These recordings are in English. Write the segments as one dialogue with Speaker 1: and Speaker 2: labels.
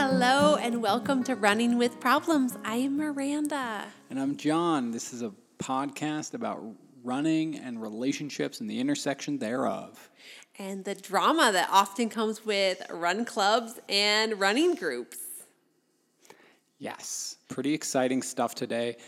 Speaker 1: Hello and welcome to Running with Problems. I am Miranda.
Speaker 2: And I'm Jon. This is a podcast about running and relationships and the intersection thereof.
Speaker 1: And the drama that often comes with run clubs and running groups.
Speaker 2: Yes, pretty exciting stuff today.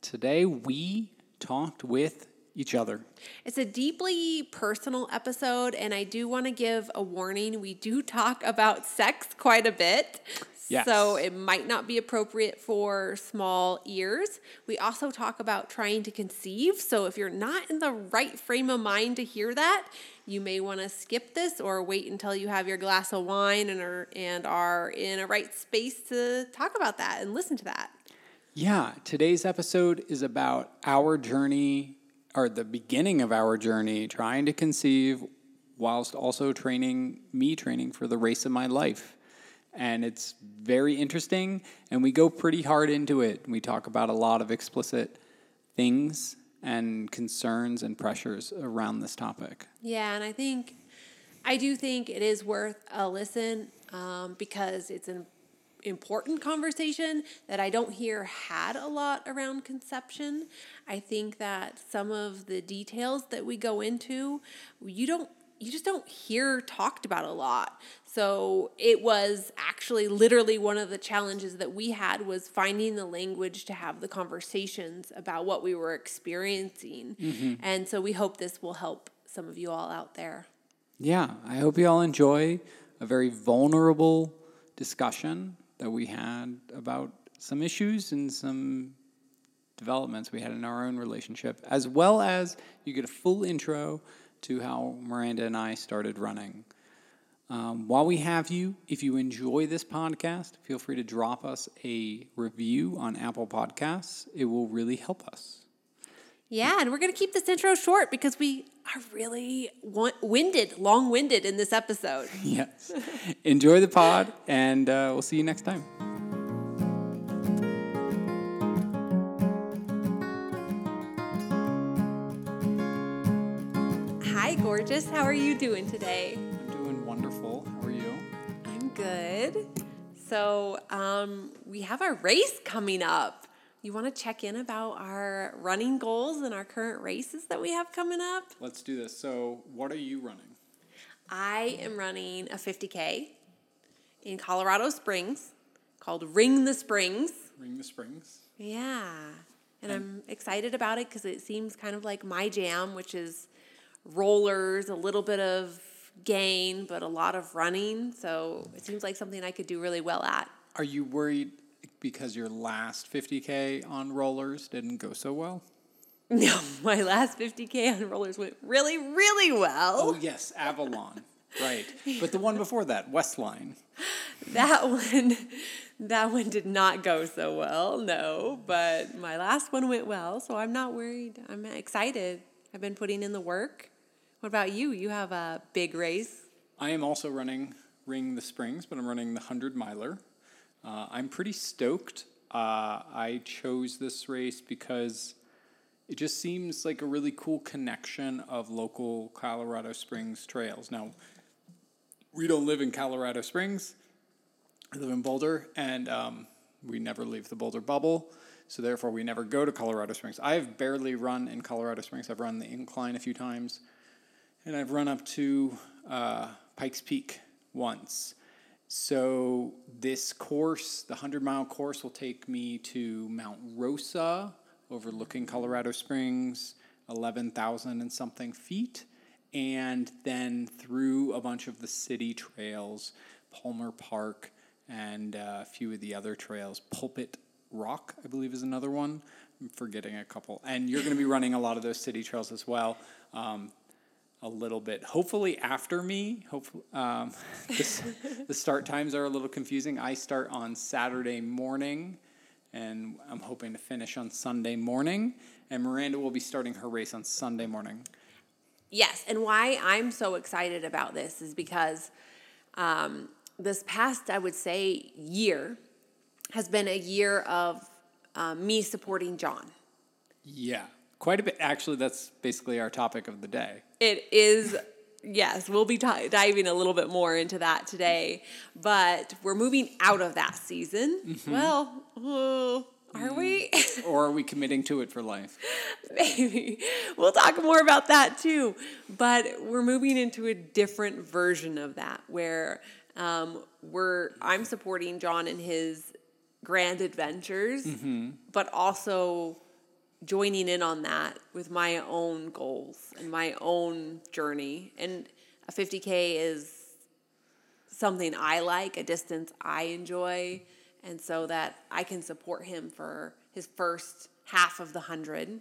Speaker 2: Today we talked with each other.
Speaker 1: It's a deeply personal episode, and I do want to give a warning. We do talk about sex quite a bit.
Speaker 2: Yes.
Speaker 1: So it might not be appropriate for small ears. We also talk about trying to conceive. So if you're not in the right frame of mind to hear that, you may want to skip this or wait until you have your glass of wine and are, and are in a right space to talk about that and listen to that.
Speaker 2: Yeah, today's episode is about our journey or the beginning of our journey trying to conceive whilst also training me training for the race of my life. And it's very interesting and we go pretty hard into it. We talk about a lot of explicit things and concerns and pressures around this topic.
Speaker 1: Yeah, and I think I do think it is worth a listen um, because it's an important conversation that I don't hear had a lot around conception. I think that some of the details that we go into, you don't you just don't hear talked about a lot. So it was actually literally one of the challenges that we had was finding the language to have the conversations about what we were experiencing. Mm-hmm. And so we hope this will help some of you all out there.
Speaker 2: Yeah, I hope you all enjoy a very vulnerable discussion that we had about some issues and some developments we had in our own relationship, as well as you get a full intro to how Miranda and I started running. Um, while we have you, if you enjoy this podcast, feel free to drop us a review on Apple Podcasts. It will really help us.
Speaker 1: Yeah, and we're going to keep this intro short because we are really winded, long winded in this episode.
Speaker 2: yes. Enjoy the pod, and uh, we'll see you next time.
Speaker 1: Hi, gorgeous. How are you doing today?
Speaker 2: I'm doing wonderful. How are you?
Speaker 1: I'm good. So, um, we have our race coming up you want to check in about our running goals and our current races that we have coming up?
Speaker 2: Let's do this. So, what are you running?
Speaker 1: I am running a 50K in Colorado Springs called Ring the Springs.
Speaker 2: Ring the Springs?
Speaker 1: Yeah. And, and I'm excited about it because it seems kind of like my jam, which is rollers, a little bit of gain, but a lot of running. So it seems like something I could do really well at.
Speaker 2: Are you worried because your last 50K on rollers didn't go so well?
Speaker 1: No, my last 50K on rollers went really, really well.
Speaker 2: Oh, yes, Avalon. right. But the one before that, Westline.
Speaker 1: That one that one did not go so well, no, but my last one went well, so I'm not worried. I'm excited. I've been putting in the work. What about you? You have a big race.
Speaker 2: I am also running Ring the Springs, but I'm running the 100 miler. Uh, I'm pretty stoked. Uh, I chose this race because it just seems like a really cool connection of local Colorado Springs trails. Now, we don't live in Colorado Springs. I live in Boulder, and um, we never leave the Boulder bubble. So therefore, we never go to Colorado Springs. I have barely run in Colorado Springs. I've run the incline a few times, and I've run up to uh, Pikes Peak once. So this course, the 100 mile course, will take me to Mount Rosa, overlooking Colorado Springs, 11,000 and something feet, and then through a bunch of the city trails, Palmer Park, and uh, a few of the other trails. Pulpit Rock, I believe, is another one. I'm forgetting a couple. And you're going to be running a lot of those city trails as well. Um, a little bit. Hopefully after me. Hopefully, um, the start times are a little confusing. I start on Saturday morning, and I'm hoping to finish on Sunday morning. And Miranda will be starting her race on Sunday morning.
Speaker 1: Yes, and why I'm so excited about this is because um, this past, I would say, year has been a year of um, me supporting Jon.
Speaker 2: Yeah, quite a bit. Actually, that's basically our topic of the day.
Speaker 1: It is yes, we'll be t- diving a little bit more into that today. But we're moving out of that season.
Speaker 2: Mm-hmm.
Speaker 1: Well, uh, are we?
Speaker 2: or are we committing to it for life?
Speaker 1: Maybe. We'll talk more about that too. But we're moving into a different version of that where um, we're I'm supporting Jon in his grand adventures, but also joining in on that with my own goals and my own journey. And a 50K is something I like, a distance I enjoy, and so that I can support him for his first half of the 100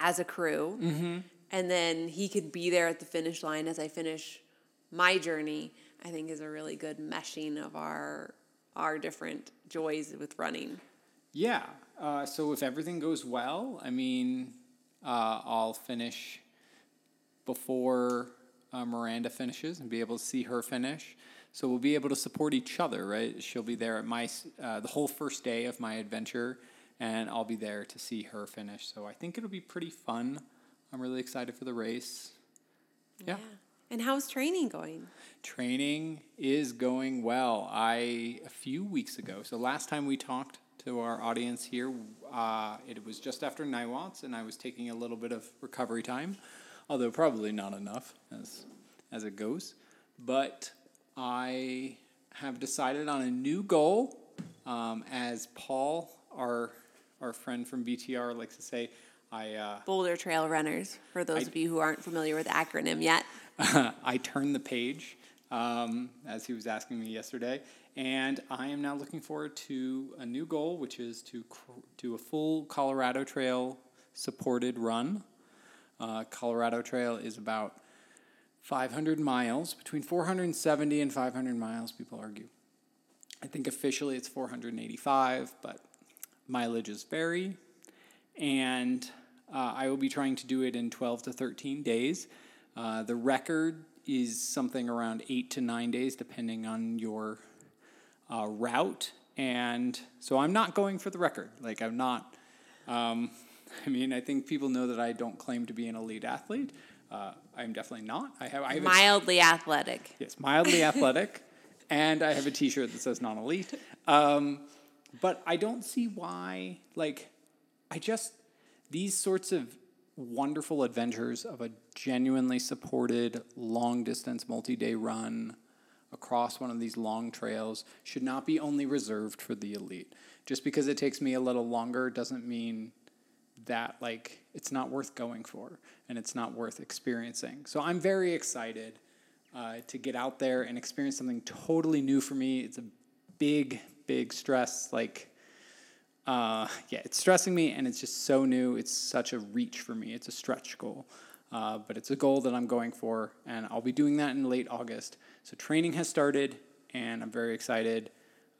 Speaker 1: as a crew. Mm-hmm. And then he could be there at the finish line as I finish my journey, I think is a really good meshing of our our different joys with running.
Speaker 2: Yeah. Uh, so if everything goes well, I mean, uh, I'll finish before uh, Miranda finishes and be able to see her finish. So we'll be able to support each other, right? She'll be there at my uh, the whole first day of my adventure, and I'll be there to see her finish. So I think it'll be pretty fun. I'm really excited for the race. yeah.
Speaker 1: And how's training going?
Speaker 2: Training is going well. I a few weeks ago, so last time we talked to our audience here, uh, it was just after Niwats, and I was taking a little bit of recovery time, although probably not enough as as it goes. But I have decided on a new goal. Um, as Paul, our our friend from BTR, likes to say, I. Uh,
Speaker 1: Boulder Trail Runners, for those
Speaker 2: I-
Speaker 1: of you who aren't familiar with the acronym yet.
Speaker 2: I turn the page, um, as he was asking me yesterday, and I am now looking forward to a new goal, which is to cr- do a full Colorado Trail supported run. Uh, Colorado Trail is about 500 miles, between 470 and 500 miles, people argue. I think officially it's 485, but mileages vary. And uh, I will be trying to do it in 12 to 13 days. Uh, the record is something around eight to nine days, depending on your uh, route. And so I'm not going for the record. Like, I'm not. Um, I mean, I think people know that I don't claim to be an elite athlete. Uh, I'm definitely not. I have. I have a-
Speaker 1: Mildly athletic.
Speaker 2: Yes, mildly athletic, and I have a T-shirt that says non-elite. Um, but I don't see why. Like, I just these sorts of wonderful adventures of a genuinely supported long-distance multi-day run across one of these long trails should not be only reserved for the elite. Just because it takes me a little longer doesn't mean that like it's not worth going for and it's not worth experiencing. So I'm very excited uh, to get out there and experience something totally new for me. It's a big, big stress. Like, uh, yeah, it's stressing me and it's just so new. It's such a reach for me. It's a stretch goal. Uh, but it's a goal that I'm going for, and I'll be doing that in late August. So training has started, and I'm very excited.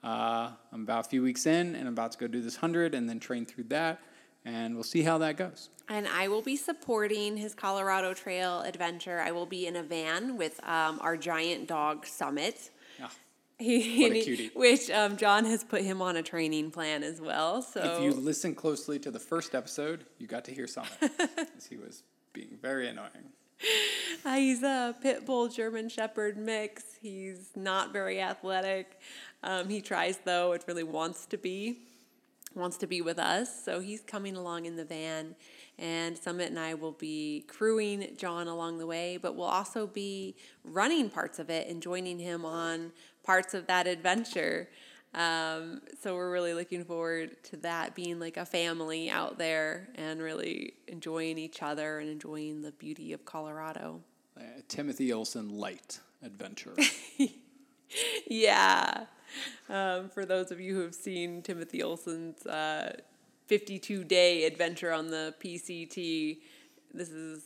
Speaker 2: Uh, I'm about a few weeks in, and I'm about to go do this 100 and then train through that, and we'll see how that goes.
Speaker 1: And I will be supporting his Colorado Trail adventure. I will be in a van with um, our giant dog Summit.
Speaker 2: Yeah.
Speaker 1: He,
Speaker 2: What a cutie.
Speaker 1: Which um, Jon has put him on a training plan as well. So
Speaker 2: If you listen closely to the first episode, you got to hear Summit, as he was being very annoying.
Speaker 1: Uh, he's a pit bull German Shepherd mix. He's not very athletic. Um, he tries though. It really wants to be, wants to be with us. So he's coming along in the van, and Summit and I will be crewing Jon along the way. But we'll also be running parts of it and joining him on parts of that adventure. Um, so we're really looking forward to that being like a family out there and really enjoying each other and enjoying the beauty of Colorado.
Speaker 2: Uh, Timothy Olson light adventure.
Speaker 1: Yeah. Um, for those of you who have seen Timothy Olson's uh, 52 day adventure on the PCT, this is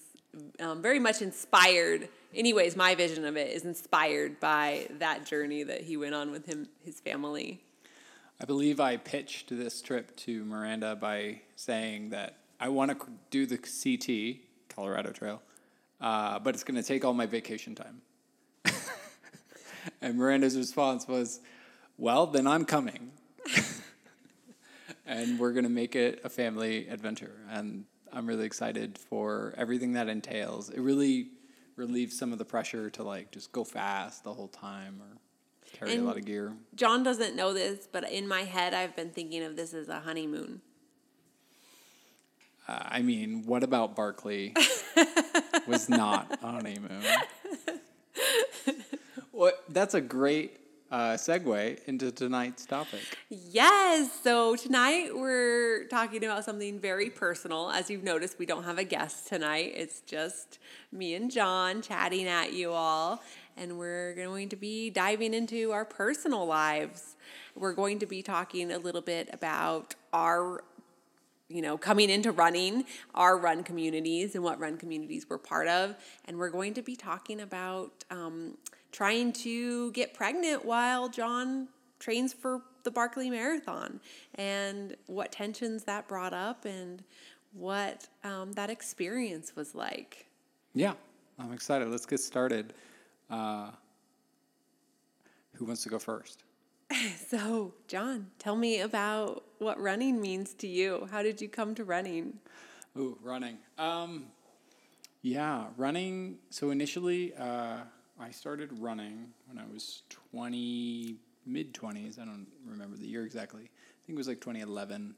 Speaker 1: um, very much inspired. Anyways, my vision of it is inspired by that journey that he went on with him, his family.
Speaker 2: I believe I pitched this trip to Miranda by saying that I want to do the CT, Colorado Trail, uh, but it's going to take all my vacation time. and Miranda's response was, Well, then I'm coming. and we're going to make it a family adventure. And I'm really excited for everything that entails. It really relieve some of the pressure to like just go fast the whole time or carry a lot of gear.
Speaker 1: Jon doesn't know this, but in my head, I've been thinking of this as a honeymoon.
Speaker 2: Uh, I mean, what about Barkley was not a honeymoon? Well, that's a great uh, segue into tonight's topic.
Speaker 1: Yes. So tonight we're talking about something very personal. As you've noticed, we don't have a guest tonight. It's just me and Jon chatting at you all. And we're going to be diving into our personal lives. We're going to be talking a little bit about our you know, coming into running, our run communities and what run communities we're part of. And we're going to be talking about um, trying to get pregnant while Jon trains for the Barkley Marathon and what tensions that brought up and what um, that experience was like.
Speaker 2: Yeah, I'm excited. Let's get started. Uh, who wants to go first?
Speaker 1: So, Jon, tell me about what running means to you. How did you come to running?
Speaker 2: Ooh, running. Um, yeah, running. So initially, uh, I started running when I was 20, mid 20s. I don't remember the year exactly. I think it was like 2011.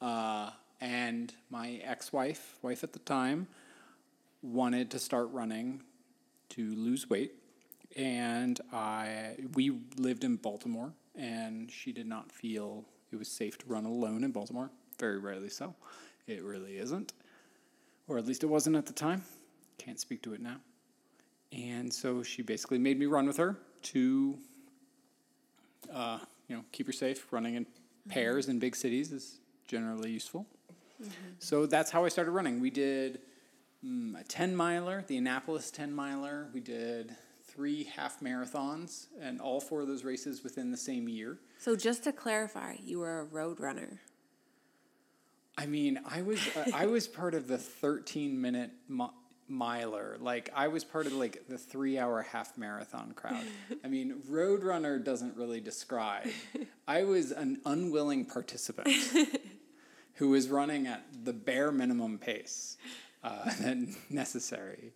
Speaker 2: Uh, and my ex wife, wife at the time, wanted to start running to lose weight. And I, we lived in Baltimore, and she did not feel it was safe to run alone in Baltimore. Very rarely so. It really isn't or at least it wasn't at the time. Can't speak to it now. And so she basically made me run with her to, uh, you know, keep her safe. Running in pairs in big cities is generally useful. So that's how I started running. We did mm, a 10 miler, the Annapolis 10 miler. We did three half marathons, and all four of those races within the same year.
Speaker 1: So, just to clarify, you were a road runner.
Speaker 2: I mean, I was uh, I was part of the 13 minute mi- miler. Like I was part of like the 3 hour half marathon crowd. I mean, Roadrunner doesn't really describe. I was an unwilling participant who was running at the bare minimum pace uh, necessary.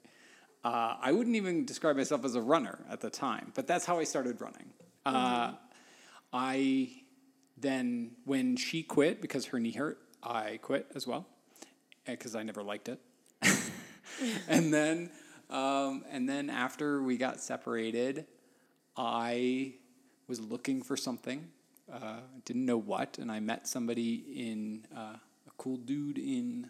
Speaker 2: Uh, I wouldn't even describe myself as a runner at the time, but that's how I started running. Uh, I then, when she quit because her knee hurt, I quit as well because I never liked it. and then, um, and then after we got separated, I was looking for something. Uh, didn't know what, and I met somebody in uh, a cool dude in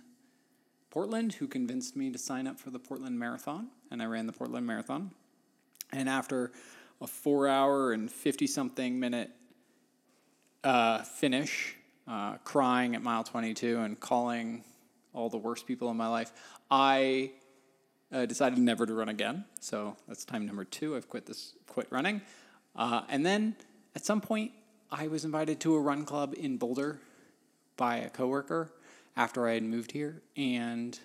Speaker 2: Portland who convinced me to sign up for the Portland Marathon, and I ran the Portland Marathon. And after a four hour and 50 something minute uh, finish, uh, crying at mile 22 and calling all the worst people in my life, I uh, decided never to run again. So that's time number two. I've quit this, quit running. Uh, and then at some point, I was invited to a run club in Boulder by a coworker after I had moved here, and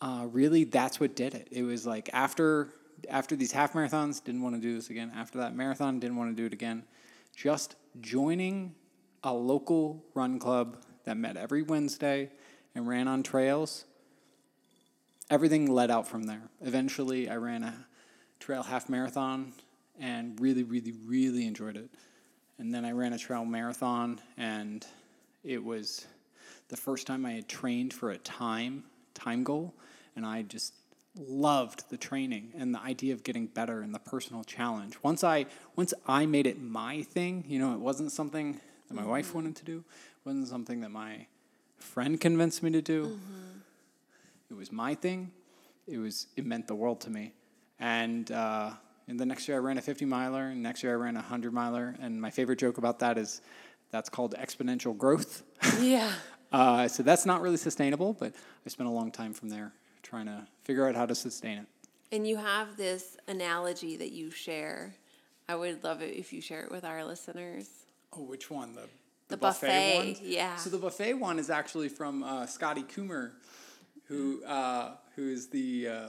Speaker 2: uh, really that's what did it. It was like after after these half marathons, didn't want to do this again. After that marathon, didn't want to do it again. Just joining a local run club that met every Wednesday and ran on trails. Everything led out from there. Eventually, I ran a trail half marathon and really, really, really enjoyed it. And then I ran a trail marathon, and it was the first time I had trained for a time time goal, and I just loved the training and the idea of getting better and the personal challenge. Once I once I made it my thing, you know, it wasn't something that my wife mm-hmm. wanted to do, it wasn't something that my friend convinced me to do. Mm-hmm. It was my thing. It was it meant the world to me. And uh, and the next year I ran a 50 miler, and next year I ran a 100 miler. And my favorite joke about that is that's called exponential growth.
Speaker 1: Yeah.
Speaker 2: Uh, so that's not really sustainable, but I spent a long time from there trying to figure out how to sustain it.
Speaker 1: And you have this analogy that you share. I would love it if you share it with our listeners.
Speaker 2: Oh, which one? The
Speaker 1: The buffet,
Speaker 2: one?
Speaker 1: yeah.
Speaker 2: So the buffet one is actually from uh, Scotty Kummer, who uh, who is the uh,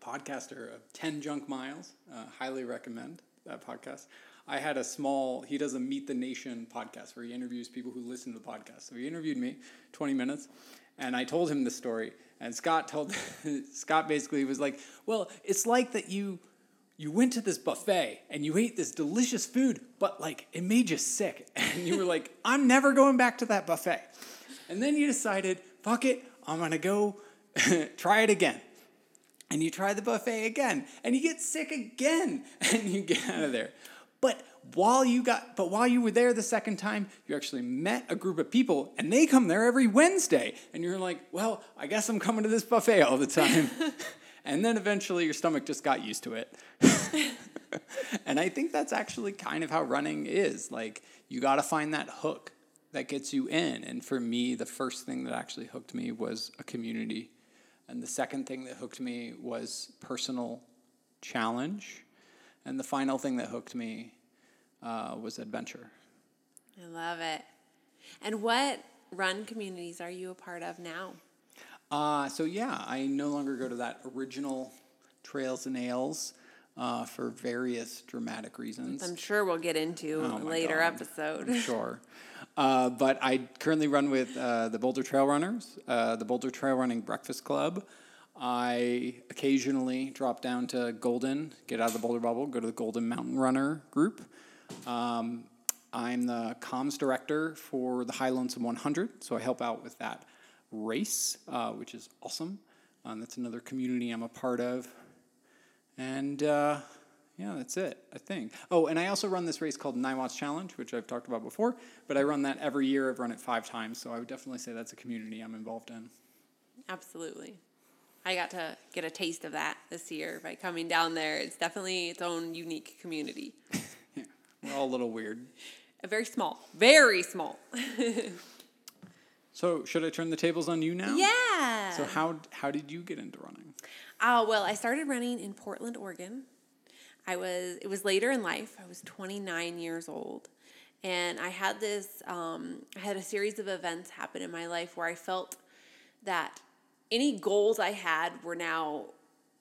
Speaker 2: podcaster of Ten Junk Miles. Uh, highly recommend that podcast. I had a small. He does a Meet the Nation podcast where he interviews people who listen to the podcast. So he interviewed me, twenty minutes, and I told him the story. And Scott told Scott basically was like, "Well, it's like that you." you went to this buffet and you ate this delicious food, but like it made you sick. And you were like, I'm never going back to that buffet. And then you decided, fuck it, I'm gonna go try it again. And you try the buffet again, and you get sick again, and you get out of there. But while you got but while you were there the second time, you actually met a group of people and they come there every Wednesday. And you're like, well, I guess I'm coming to this buffet all the time. and then eventually your stomach just got used to it. and I think that's actually kind of how running is. Like you got to find that hook that gets you in. And for me, the first thing that actually hooked me was a community. And the second thing that hooked me was personal challenge. And the final thing that hooked me uh, was adventure.
Speaker 1: I love it. And what run communities are you a part of now?
Speaker 2: Uh, so yeah, I no longer go to that original Trails and Ales uh, for various dramatic reasons.
Speaker 1: I'm sure we'll get into
Speaker 2: Oh
Speaker 1: a later
Speaker 2: God.
Speaker 1: episode.
Speaker 2: I'm sure. Uh, but I currently run with uh, the Boulder Trail Runners, uh, the Boulder Trail Running Breakfast Club. I occasionally drop down to Golden, get out of the Boulder bubble, go to the Golden Mountain Runner group. Um, I'm the comms director for the High Lonesome 100, so I help out with that race, uh, which is awesome. Um, that's another community I'm a part of. And uh, yeah, that's it, I think. Oh, and I also run this race called Nine Watts Challenge, which I've talked about before, but I run that every year. I've run it five times, so I would definitely say that's a community I'm involved in.
Speaker 1: Absolutely. I got to get a taste of that this year by coming down there. It's definitely its own unique community.
Speaker 2: Yeah, we're all a little weird.
Speaker 1: Very small, very small.
Speaker 2: So, should I turn the tables on you now?
Speaker 1: Yeah.
Speaker 2: So, how how did you get into running?
Speaker 1: Oh, well, I started running in Portland, Oregon. I was it was later in life. I was 29 years old. And I had this um, I had a series of events happen in my life where I felt that any goals I had were now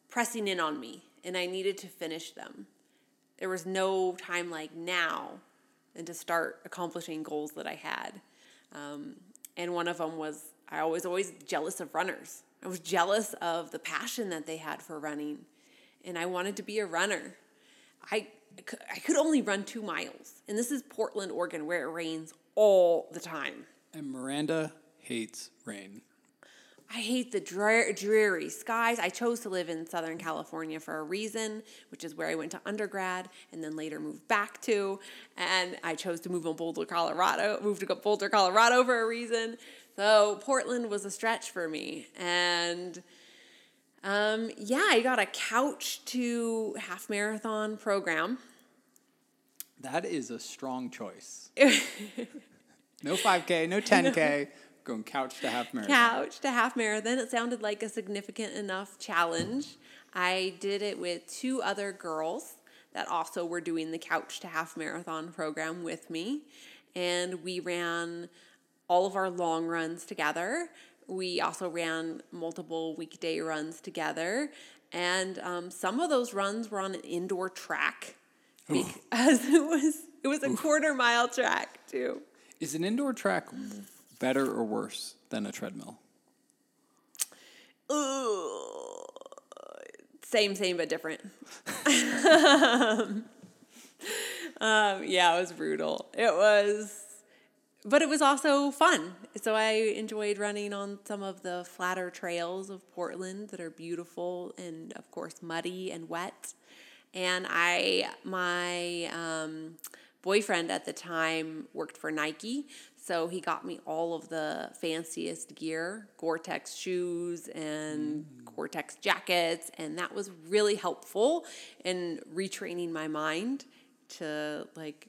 Speaker 1: pressing in on me and I needed to finish them. There was no time like now and to start accomplishing goals that I had. Um, and one of them was I was always jealous of runners. I was jealous of the passion that they had for running, and I wanted to be a runner. I I could only run two miles, and this is Portland, Oregon, where it rains all the time.
Speaker 2: And Miranda hates rain.
Speaker 1: I hate the drear, dreary skies. I chose to live in Southern California for a reason, which is where I went to undergrad and then later moved back to. And I chose to move to Boulder, Colorado, moved to Boulder, Colorado for a reason. So Portland was a stretch for me. And um, yeah, I got a couch to half marathon program.
Speaker 2: That is a strong choice. no 5K, no 10K, going couch to half marathon.
Speaker 1: couch to half marathon. It sounded like a significant enough challenge. I did it with two other girls that also were doing the couch to half marathon program with me. And we ran all of our long runs together. We also ran multiple weekday runs together. And um, some of those runs were on an indoor track because it was it was a quarter mile track too.
Speaker 2: Is an indoor track better or worse than a treadmill?
Speaker 1: Ooh, same, same, but different. um, yeah, it was brutal. It was, but it was also fun. So I enjoyed running on some of the flatter trails of Portland that are beautiful and, of course, muddy and wet. And I, my um, boyfriend at the time worked for Nike, so he got me all of the fanciest gear Gore Tex shoes and Gore Tex jackets, and that was really helpful in retraining my mind to, like,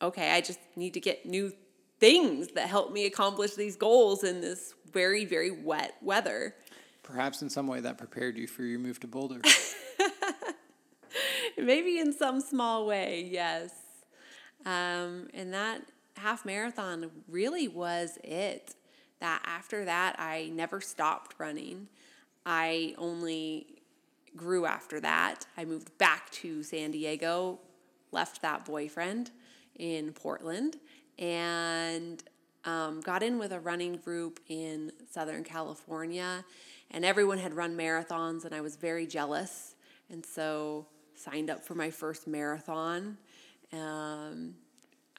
Speaker 1: okay, I just need to get new things that help me accomplish these goals in this very, very wet weather.
Speaker 2: Perhaps in some way that prepared you for your move to Boulder.
Speaker 1: Maybe in some small way, yes. Um, and that half marathon really was it. That after that, I never stopped running. I only grew after that. I moved back to San Diego left that boyfriend in Portland and um, got in with a running group in Southern California. And everyone had run marathons, and I was very jealous. And so signed up for my first marathon. Um,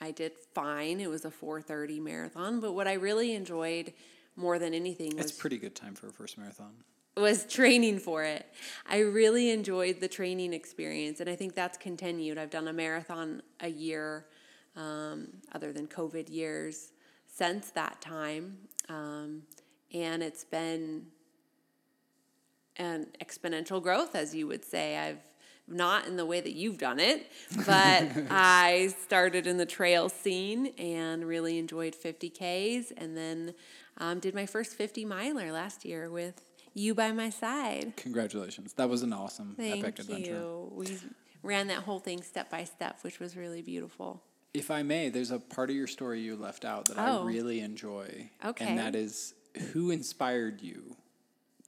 Speaker 1: I did fine. It was a 4:30 marathon, but what I really enjoyed more than anything was
Speaker 2: pretty good time for a first marathon.
Speaker 1: was training for it. I really enjoyed the training experience, and I think that's continued. I've done a marathon a year, um, other than COVID years, since that time, um, and it's been an exponential growth, as you would say. I've not in the way that you've done it, but I started in the trail scene and really enjoyed 50Ks and then um, did my first 50 miler last year with you by my side.
Speaker 2: Congratulations. That was an awesome
Speaker 1: Thank
Speaker 2: epic adventure.
Speaker 1: you. We ran that whole thing step by step, which was really beautiful.
Speaker 2: If I may, there's a part of your story you left out that
Speaker 1: Oh.
Speaker 2: I really enjoy.
Speaker 1: Okay.
Speaker 2: And that is who inspired you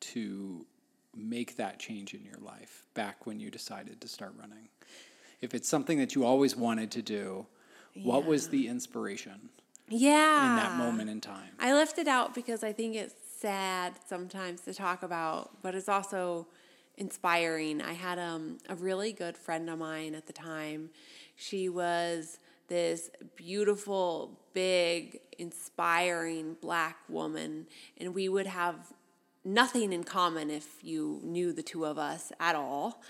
Speaker 2: to make that change in your life back when you decided to start running? If it's something that you always wanted to do, what was the inspiration
Speaker 1: Yeah.
Speaker 2: in that moment in time?
Speaker 1: I left it out because I think it's sad sometimes to talk about, but it's also inspiring. I had um, a really good friend of mine at the time. She was this beautiful, big, inspiring black woman, and we would have nothing in common if you knew the two of us at all.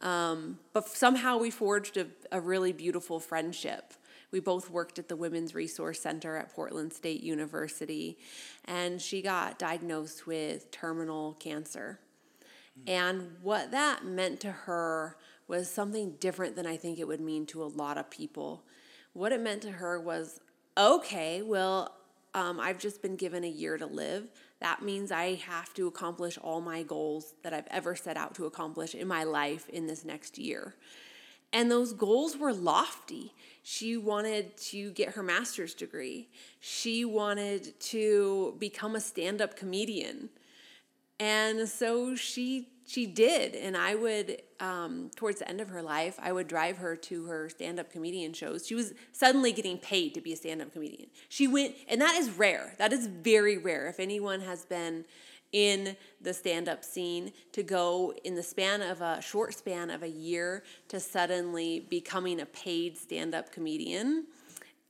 Speaker 1: Um, but somehow we forged a, a really beautiful friendship. We both worked at the Women's Resource Center at Portland State University, and she got diagnosed with terminal cancer. And what that meant to her was something different than I think it would mean to a lot of people. What it meant to her was okay, well, um, I've just been given a year to live. That means I have to accomplish all my goals that I've ever set out to accomplish in my life in this next year. And those goals were lofty. She wanted to get her master's degree. She wanted to become a stand-up comedian. And so she she did, and I would um, towards the end of her life, I would drive her to her stand-up comedian shows. She was suddenly getting paid to be a stand-up comedian. She went, and that is rare. That is very rare. If anyone has been in the stand-up scene to go in the span of a short span of a year to suddenly becoming a paid stand-up comedian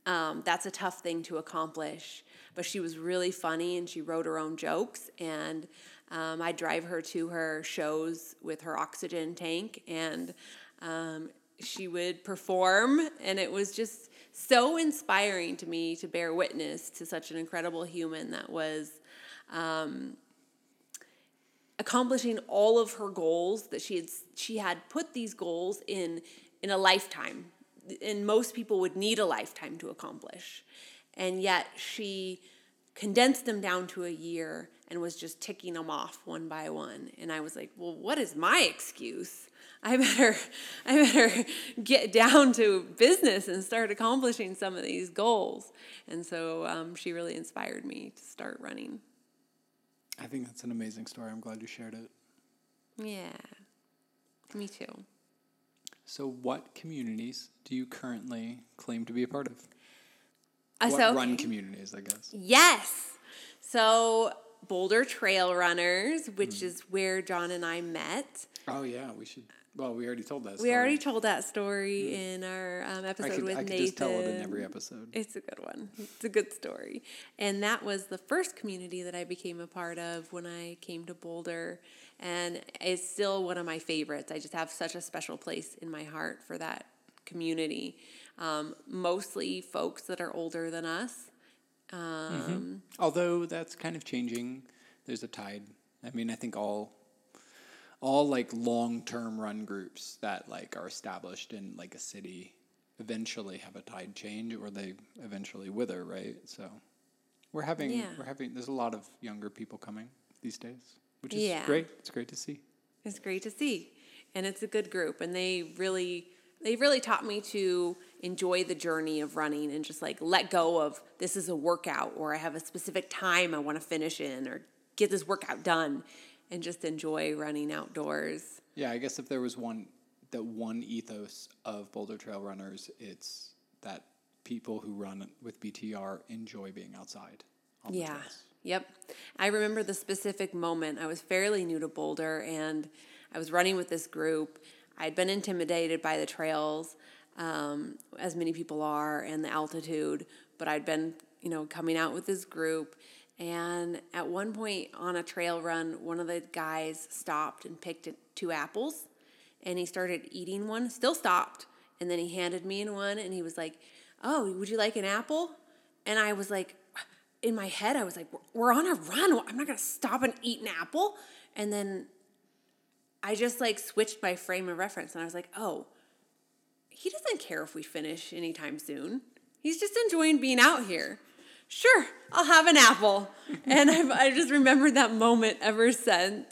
Speaker 1: um, that's a tough thing to accomplish. But she was really funny and she wrote her own jokes. And um, I drive her to her shows with her oxygen tank, and um, she would perform. And it was just so inspiring to me to bear witness to such an incredible human that was um, accomplishing all of her goals that she had she had put these goals in in a lifetime and most people would need a lifetime to accomplish and yet she condensed them down to a year and was just ticking them off one by one and i was like well what is my excuse i better i better get down to business and start accomplishing some of these goals and so um, she really inspired me to start running
Speaker 2: I think that's an amazing story. I'm glad you shared it.
Speaker 1: yeah me too
Speaker 2: So, what communities do you currently claim to be a part of?
Speaker 1: Uh,
Speaker 2: What
Speaker 1: so-
Speaker 2: run communities, I guess?
Speaker 1: Yes. So Boulder Trail Runners, which is where Jon and I met.
Speaker 2: Oh yeah, we should. Well, we already told that.
Speaker 1: We already told that story in our um,
Speaker 2: I
Speaker 1: episode
Speaker 2: could,
Speaker 1: with
Speaker 2: I
Speaker 1: Nathan.
Speaker 2: just tell it in every episode.
Speaker 1: It's a good one. It's a good story. And that was the first community that I became a part of when I came to Boulder. And it's still one of my favorites. I just have such a special place in my heart for that community. Um, mostly folks that are older than us. Um,
Speaker 2: Although that's kind of changing. There's a tide. I mean, I think all all like long term run groups that like are established in like a city eventually have a tide change or they eventually wither, right? So we're having
Speaker 1: Yeah.
Speaker 2: we're having there's a lot of younger people coming these days, which is
Speaker 1: Yeah.
Speaker 2: great. It's great to see.
Speaker 1: It's great to see. And it's a good group and they really they really taught me to enjoy the journey of running and just like let go of this is a workout or I have a specific time I want to finish in or get this workout done and just enjoy running outdoors.
Speaker 2: Yeah, I guess if there was one the one ethos of Boulder Trail runners. It's that people who run with BTR enjoy being outside.
Speaker 1: Yeah. Yep. I remember the specific moment. I was fairly new to Boulder and I was running with this group. I'd been intimidated by the trails, um, as many people are, and the altitude, but I'd been, you know, coming out with this group. And at one point on a trail run, one of the guys stopped and picked two apples and he started eating one, still stopped. And then he handed me one and he was like, Oh, would you like an apple? And I was like, in my head, I was like, we're on a run. I'm not going to stop and eat an apple. And then I just like switched my frame of reference and I was like, oh, he doesn't care if we finish anytime soon. He's just enjoying being out here. Sure, I'll have an apple. and I've, I just remembered that moment ever since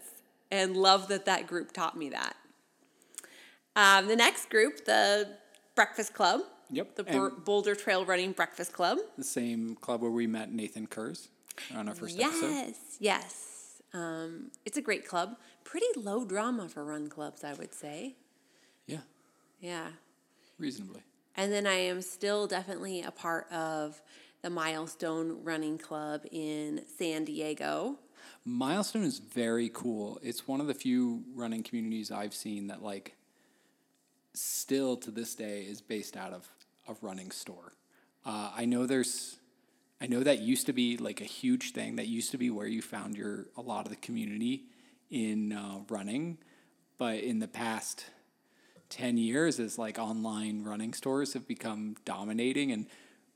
Speaker 1: and love that that group taught me that. Um, the next group, the Breakfast Club.
Speaker 2: Yep,
Speaker 1: The Bur- Boulder Trail Running Breakfast Club.
Speaker 2: The same club where we met Nathan Kurz on our first episode.
Speaker 1: Yes, yes. Um, it's a great club. Pretty low drama for run clubs, I would say.
Speaker 2: Yeah,
Speaker 1: Yeah.
Speaker 2: reasonably.
Speaker 1: And then I am still definitely a part of the Milestone Running Club in San Diego.
Speaker 2: Milestone is very cool. It's one of the few running communities I've seen that like still to this day is based out of a running store. Uh, I know there's, I know that used to be like a huge thing. That used to be where you found your a lot of the community in uh, running, but in the past 10 years as like online running stores have become dominating and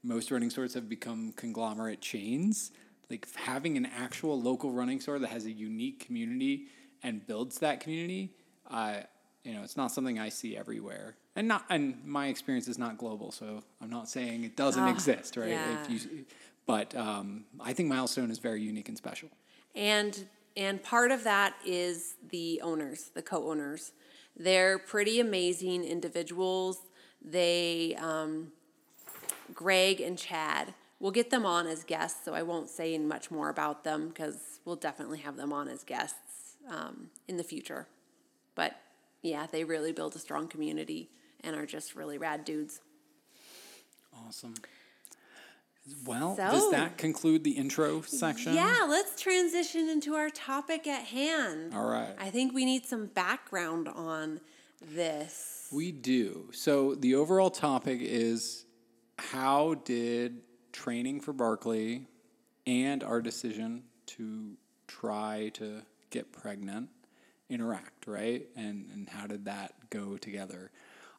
Speaker 2: most running stores have become conglomerate chains like having an actual local running store that has a unique community and builds that community uh, you know it's not something i see everywhere and not and my experience is not global so i'm not saying it doesn't exist right
Speaker 1: yeah.
Speaker 2: if you but um, i think milestone is very unique and special
Speaker 1: And and part of that is the owners, the co-owners. They're pretty amazing individuals. They, um, Greg and Chad, we'll get them on as guests, so I won't say much more about them because we'll definitely have them on as guests um, in the future. But yeah, they really build a strong community and are just really rad dudes.
Speaker 2: awesome well does that conclude the intro section
Speaker 1: Yeah, let's transition into our topic at hand.
Speaker 2: all right
Speaker 1: I think we need some background on this.
Speaker 2: We do. So the overall topic is how did training for Barkley and our decision to try to get pregnant interact, right? And and how did that go together?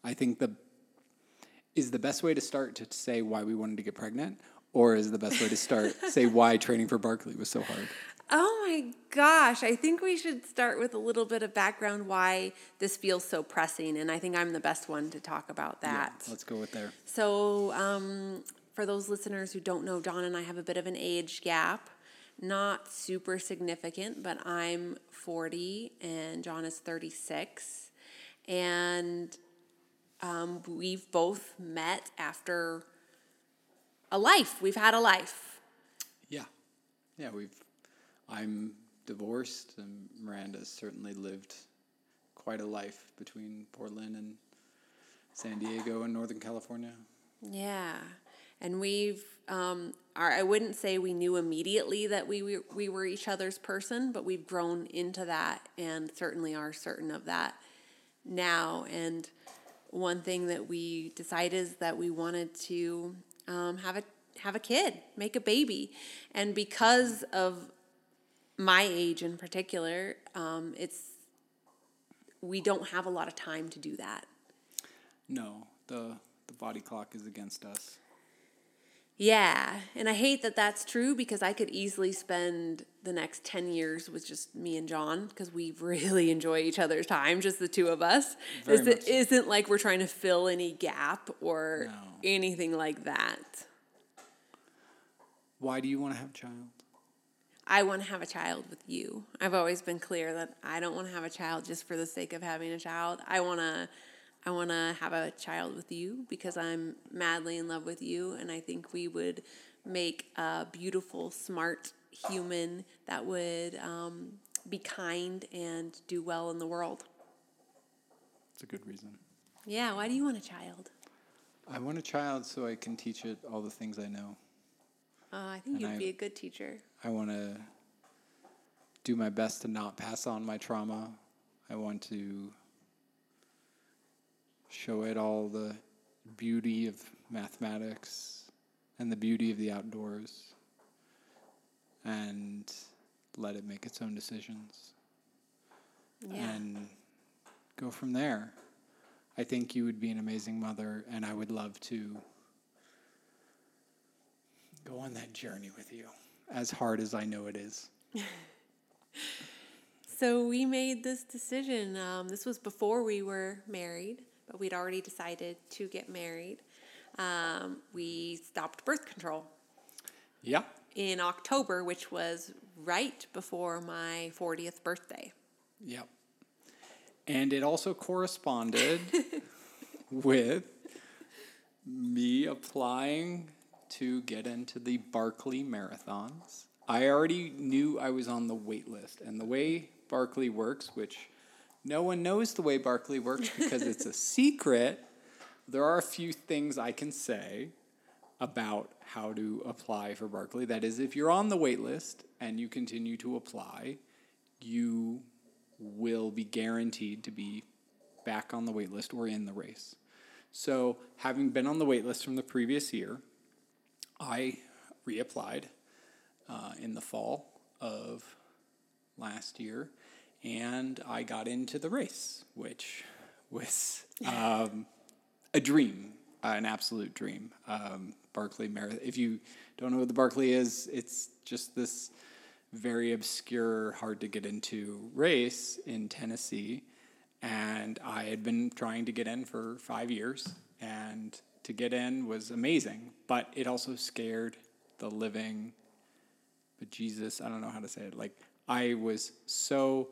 Speaker 2: I think the is the best way to start to say why we wanted to get pregnant or is the best way to start say why training for Barkley was so hard?
Speaker 1: Oh my gosh, I think we should start with a little bit of background why this feels so pressing, and I think I'm the best one to talk about that.
Speaker 2: Yeah, let's go with there.
Speaker 1: So, um, for those listeners who don't know, Jon and I have a bit of an age gap. Not super significant, but I'm 40 and Jon is 36. And um, we've both met after a life. We've had a life.
Speaker 2: Yeah. Yeah, we've I'm divorced and Miranda's certainly lived quite a life between Portland and San Diego and Northern California.
Speaker 1: Yeah. And we've, um, our, I wouldn't say we knew immediately that we, we, we were each other's person, but we've grown into that and certainly are certain of that now. And one thing that we decided is that we wanted to um, have a have a kid, make a baby, and because of my age in particular, um, it's we don't have a lot of time to do that.
Speaker 2: No, the the body clock is against us.
Speaker 1: Yeah, and I hate that that's true because I could easily spend the next 10 years with just me and Jon because we really enjoy each other's time, just the two of us.
Speaker 2: Very
Speaker 1: This
Speaker 2: much so.
Speaker 1: isn't like we're trying to fill any gap or
Speaker 2: No.
Speaker 1: anything like that.
Speaker 2: Why do you want to have a child?
Speaker 1: I want to have a child with you. I've always been clear that I don't want to have a child just for the sake of having a child. I want to I want to have a child with you because I'm madly in love with you and I think we would make a beautiful, smart human that would um, be kind and do well in the world.
Speaker 2: It's a good reason.
Speaker 1: Yeah, why do you want a child?
Speaker 2: I want a child so I can teach it all the things I know.
Speaker 1: Uh, I think
Speaker 2: And
Speaker 1: you'd
Speaker 2: I-
Speaker 1: be a good teacher.
Speaker 2: I want to do my best to not pass on my trauma. I want to show it all the beauty of mathematics and the beauty of the outdoors and let it make its own decisions
Speaker 1: Yeah.
Speaker 2: and go from there. I think you would be an amazing mother, and I would love to go on that journey with you, as hard as I know it is.
Speaker 1: So we made this decision. Um, this was before we were married, we'd already decided to get married. Um, we stopped birth control
Speaker 2: Yeah.
Speaker 1: in October, which was right before my 40th birthday.
Speaker 2: Yep. And it also corresponded with me applying to get into the Barkley marathons. I already knew I was on the wait list, and the way Barkley works, which no one knows the way Barkley works because it's a secret, there are a few things I can say about how to apply for Barkley. That is, if you're on the wait list and you continue to apply, you will be guaranteed to be back on the wait list or in the race. So, having been on the wait list from the previous year, I reapplied uh, in the fall of last year and I got into the race, which was um, a dream, uh, an absolute dream. Um, Barkley Marathon. If you don't know what the Barkley is, it's just this very obscure, hard to get into race in Tennessee. And I had been trying to get in for five years, and to get in was amazing. But it also scared the living, but Jesus, I don't know how to say it. Like, I was so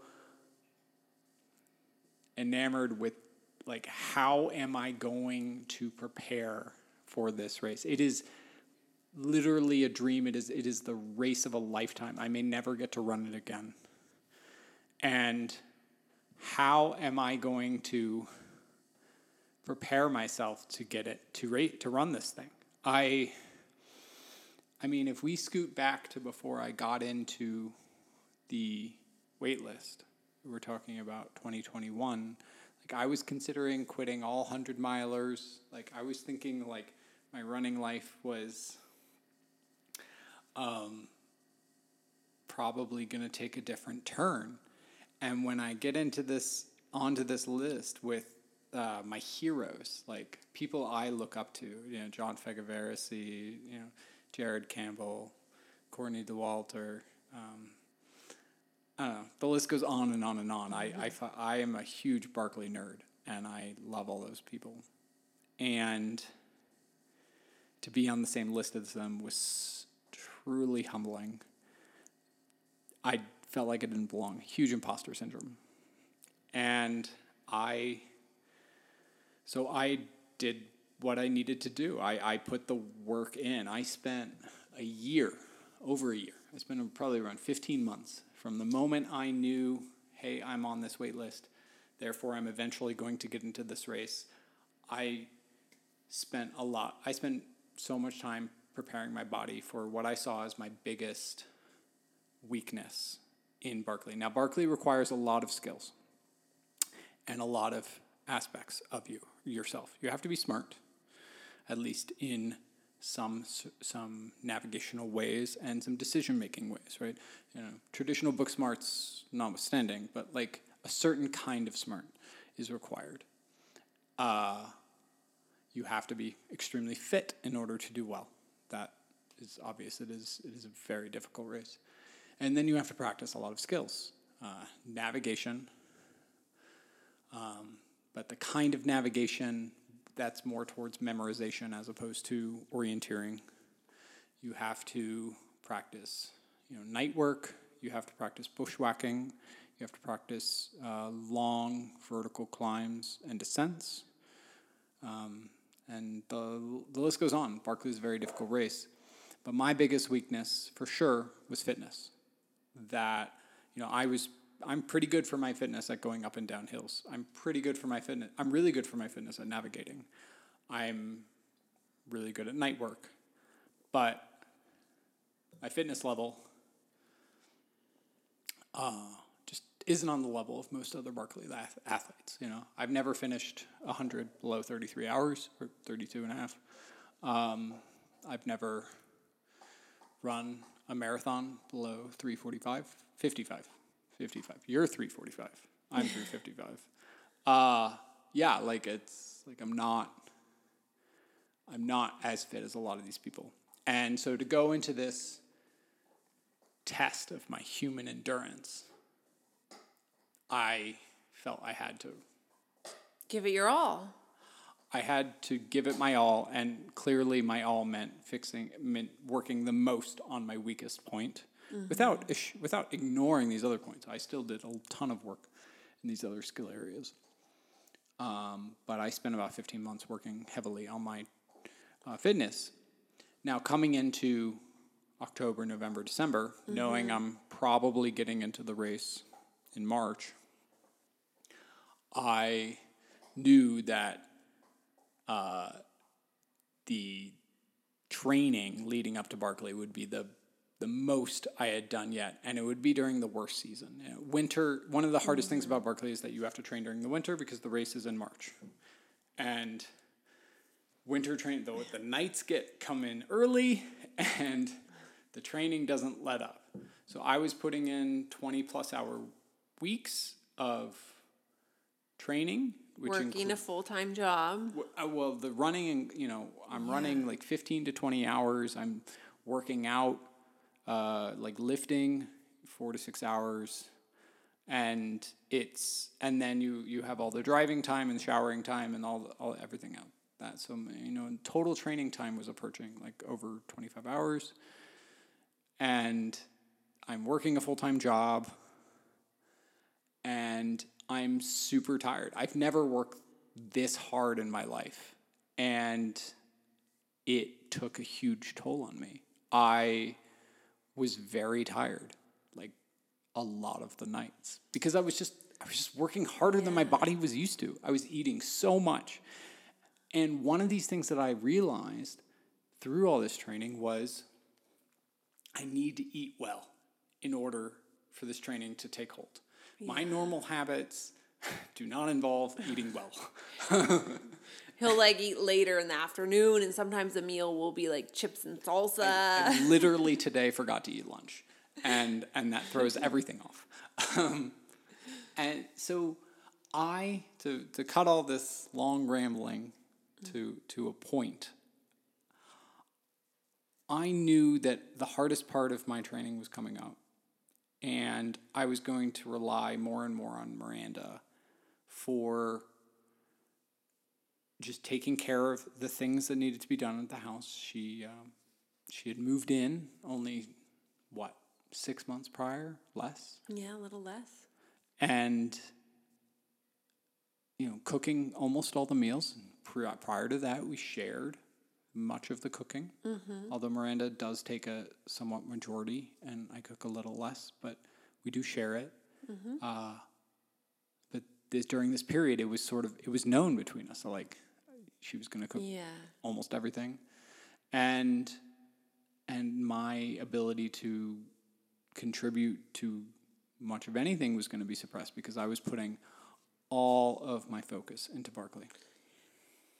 Speaker 2: enamored with like how am I going to prepare for this race? It is literally a dream. It is it is the race of a lifetime. I may never get to run it again. And how am I going to prepare myself to get it to rate to run this thing? I I mean, if we scoot back to before I got into the wait list, we were talking about 2021. Like, I was considering quitting all 100 milers. Like, I was thinking, like, my running life was um, probably going to take a different turn. And when I get into this, onto this list with uh, my heroes, like people I look up to, you know, John Fegyveresi, you know, Jared Campbell, Courtney Dauwalter, um. The list goes on and on and on. I, mm-hmm. I, I am a huge Barkley nerd, and I love all those people. And to be on the same list as them was truly humbling. I felt like I didn't belong. Huge imposter syndrome. And I, so I did what I needed to do. I, I put the work in. I spent a year, over a year. I spent probably around 15 months from the moment I knew, hey, I'm on this wait list, therefore I'm eventually going to get into this race. I spent a lot, I spent so much time preparing my body for what I saw as my biggest weakness in Barkley. Now, Barkley requires a lot of skills and a lot of aspects of you yourself. You have to be smart, at least in some some navigational ways and some decision making ways, right? You know, traditional book smarts notwithstanding, but like a certain kind of smart is required. Uh, you have to be extremely fit in order to do well. That is obvious. It is it is a very difficult race, and then you have to practice a lot of skills, uh, navigation. Um, but the kind of navigation that's more towards memorization as opposed to orienteering. You have to practice, you know, night work. You have to practice bushwhacking. You have to practice uh, long vertical climbs and descents. Um, and the, the list goes on. Barkley is a very difficult race. But my biggest weakness, for sure, was fitness. That, you know, I was I'm pretty good for my fitness at going up and down hills. I'm pretty good for my fitness. I'm really good for my fitness at navigating. I'm really good at night work. But my fitness level uh, just isn't on the level of most other Barkley ath- athletes. You know, I've never finished 100 below 33 hours or 32 and a half. Um, I've never run a marathon below 345, 55, 55. You're 345. I'm 355. Uh, yeah, like it's like I'm not I'm not as fit as a lot of these people. And so to go into this test of my human endurance, I felt I had to
Speaker 1: Give it your all.
Speaker 2: I had to give it my all, and clearly my all meant fixing, meant working the most on my weakest point, without ish- without ignoring these other points. I still did a ton of work in these other skill areas, um, but I spent about fifteen months working heavily on my uh, fitness. Now coming into October, November, December, knowing I'm probably getting into the race in March, I knew that uh, the training leading up to Barkley would be the the most I had done yet, and it would be during the worst season. Winter. One of the hardest things about Barkley is that you have to train during the winter because the race is in March, and winter train the the nights get come in early, and the training doesn't let up. So I was putting in twenty plus hour weeks of training, which
Speaker 1: Working
Speaker 2: include-
Speaker 1: a full time job.
Speaker 2: Uh, Well, the running, and you know, I'm running like 15 to 20 hours. I'm working out, uh, like lifting, four to six hours, and it's and then you you have all the driving time and showering time and all all everything out that. So you know, total training time was approaching like over 25 hours, and I'm working a full time job and I'm super tired. I've never worked this hard in my life, and it took a huge toll on me. I was very tired, like a lot of the nights, because I was just I was just working harder than my body was used to. I was eating so much, and one of these things that I realized through all this training was I need to eat well in order for this training to take hold. My normal habits do not involve eating well.
Speaker 1: He'll like eat later in the afternoon, and sometimes the meal will be like chips and salsa.
Speaker 2: I literally today forgot to eat lunch, and and that throws everything off. Um, and so I to to cut all this long rambling to to a point. I knew that the hardest part of my training was coming up, and I was going to rely more and more on Miranda for just taking care of the things that needed to be done at the house. She um, she had moved in only what six months prior, less,
Speaker 1: yeah, a little less.
Speaker 2: and you know cooking almost all the meals. Pri- Prior to that, we shared much of the cooking. Although Miranda does take a somewhat majority, and I cook a little less, but we do share it. Uh, but this, during this period, it was sort of it was known between us. So like, she was going to cook
Speaker 1: Yeah.
Speaker 2: almost everything, and and my ability to contribute to much of anything was going to be suppressed because I was putting all of my focus into Barkley.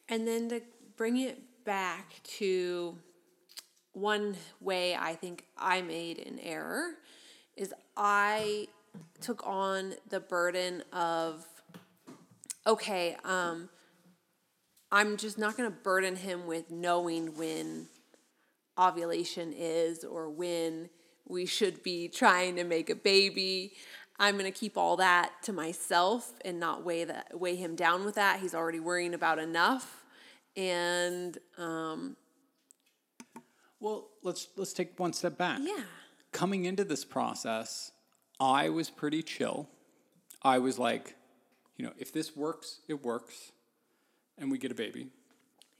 Speaker 1: And then to bring it back to one way I think I made an error is I took on the burden of okay, um, I'm just not going to burden him with knowing when ovulation is or when we should be trying to make a baby. I'm going to keep all that to myself and not weigh that weigh him down with that. He's already worrying about enough. And um,
Speaker 2: Well, let's let's take one step back.
Speaker 1: yeah.
Speaker 2: Coming into this process, I was pretty chill. I was like, you know, if this works, it works, and we get a baby.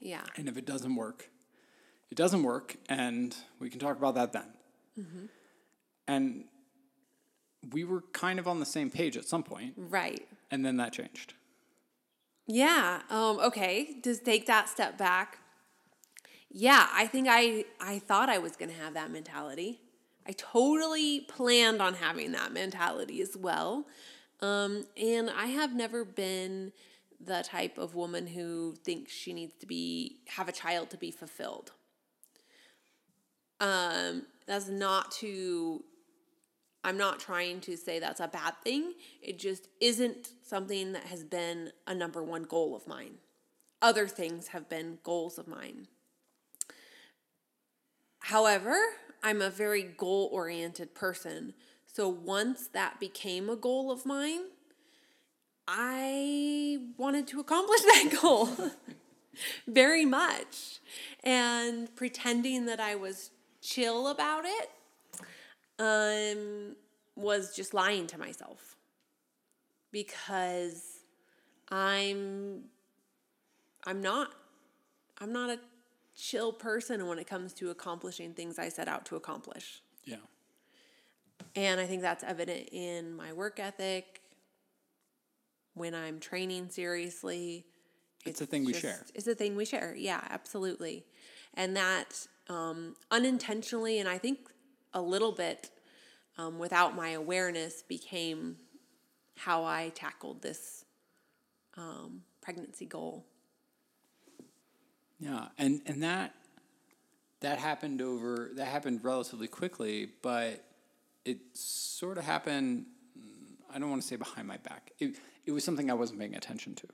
Speaker 1: Yeah.
Speaker 2: And if it doesn't work, it doesn't work, and we can talk about that then. And we were kind of on the same page at some point,
Speaker 1: Right.
Speaker 2: and then that changed.
Speaker 1: Yeah. Um, okay. Just take that step back. Yeah, I think I I thought I was gonna have that mentality. I totally planned on having that mentality as well. Um, and I have never been the type of woman who thinks she needs to be have a child to be fulfilled. Um, that's not to I'm not trying to say that's a bad thing. It just isn't something that has been a number one goal of mine. Other things have been goals of mine. However, I'm a very goal oriented person. So once that became a goal of mine, I wanted to accomplish that goal very much. And pretending that I was chill about it um, was just lying to myself because I'm I'm not I'm not a chill person when it comes to accomplishing things I set out to accomplish.
Speaker 2: Yeah.
Speaker 1: And I think that's evident in my work ethic when I'm training seriously.
Speaker 2: It's a thing we share.
Speaker 1: It's a thing we share. Yeah, absolutely. And that um, unintentionally, and I think a little bit um, without my awareness, became how I tackled this um, pregnancy goal.
Speaker 2: Yeah, and and that that happened over that happened relatively quickly, but it sort of happened. I don't want to say behind my back. It it was something I wasn't paying attention to.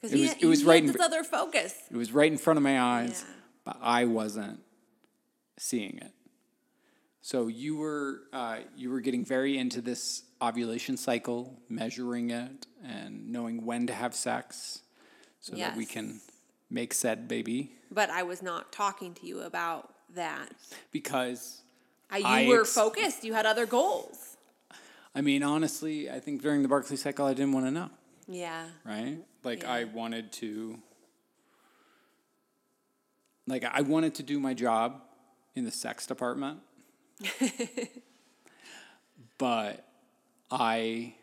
Speaker 1: Because
Speaker 2: It
Speaker 1: he,
Speaker 2: was- it was
Speaker 1: he
Speaker 2: right
Speaker 1: had
Speaker 2: in
Speaker 1: this other focus.
Speaker 2: It was right in front of my eyes,
Speaker 1: Yeah.
Speaker 2: but I wasn't seeing it. So you were uh, you were getting very into this ovulation cycle, measuring it, and knowing when to have sex, so that we can make said baby.
Speaker 1: But I was not talking to you about that.
Speaker 2: Because
Speaker 1: I, you
Speaker 2: I
Speaker 1: were
Speaker 2: ex-
Speaker 1: focused. You had other goals.
Speaker 2: I mean, honestly, I think during the Barkley cycle, I didn't want to know.
Speaker 1: Yeah.
Speaker 2: right? Like
Speaker 1: Yeah.
Speaker 2: I wanted to like I wanted to do my job in the sex department. but I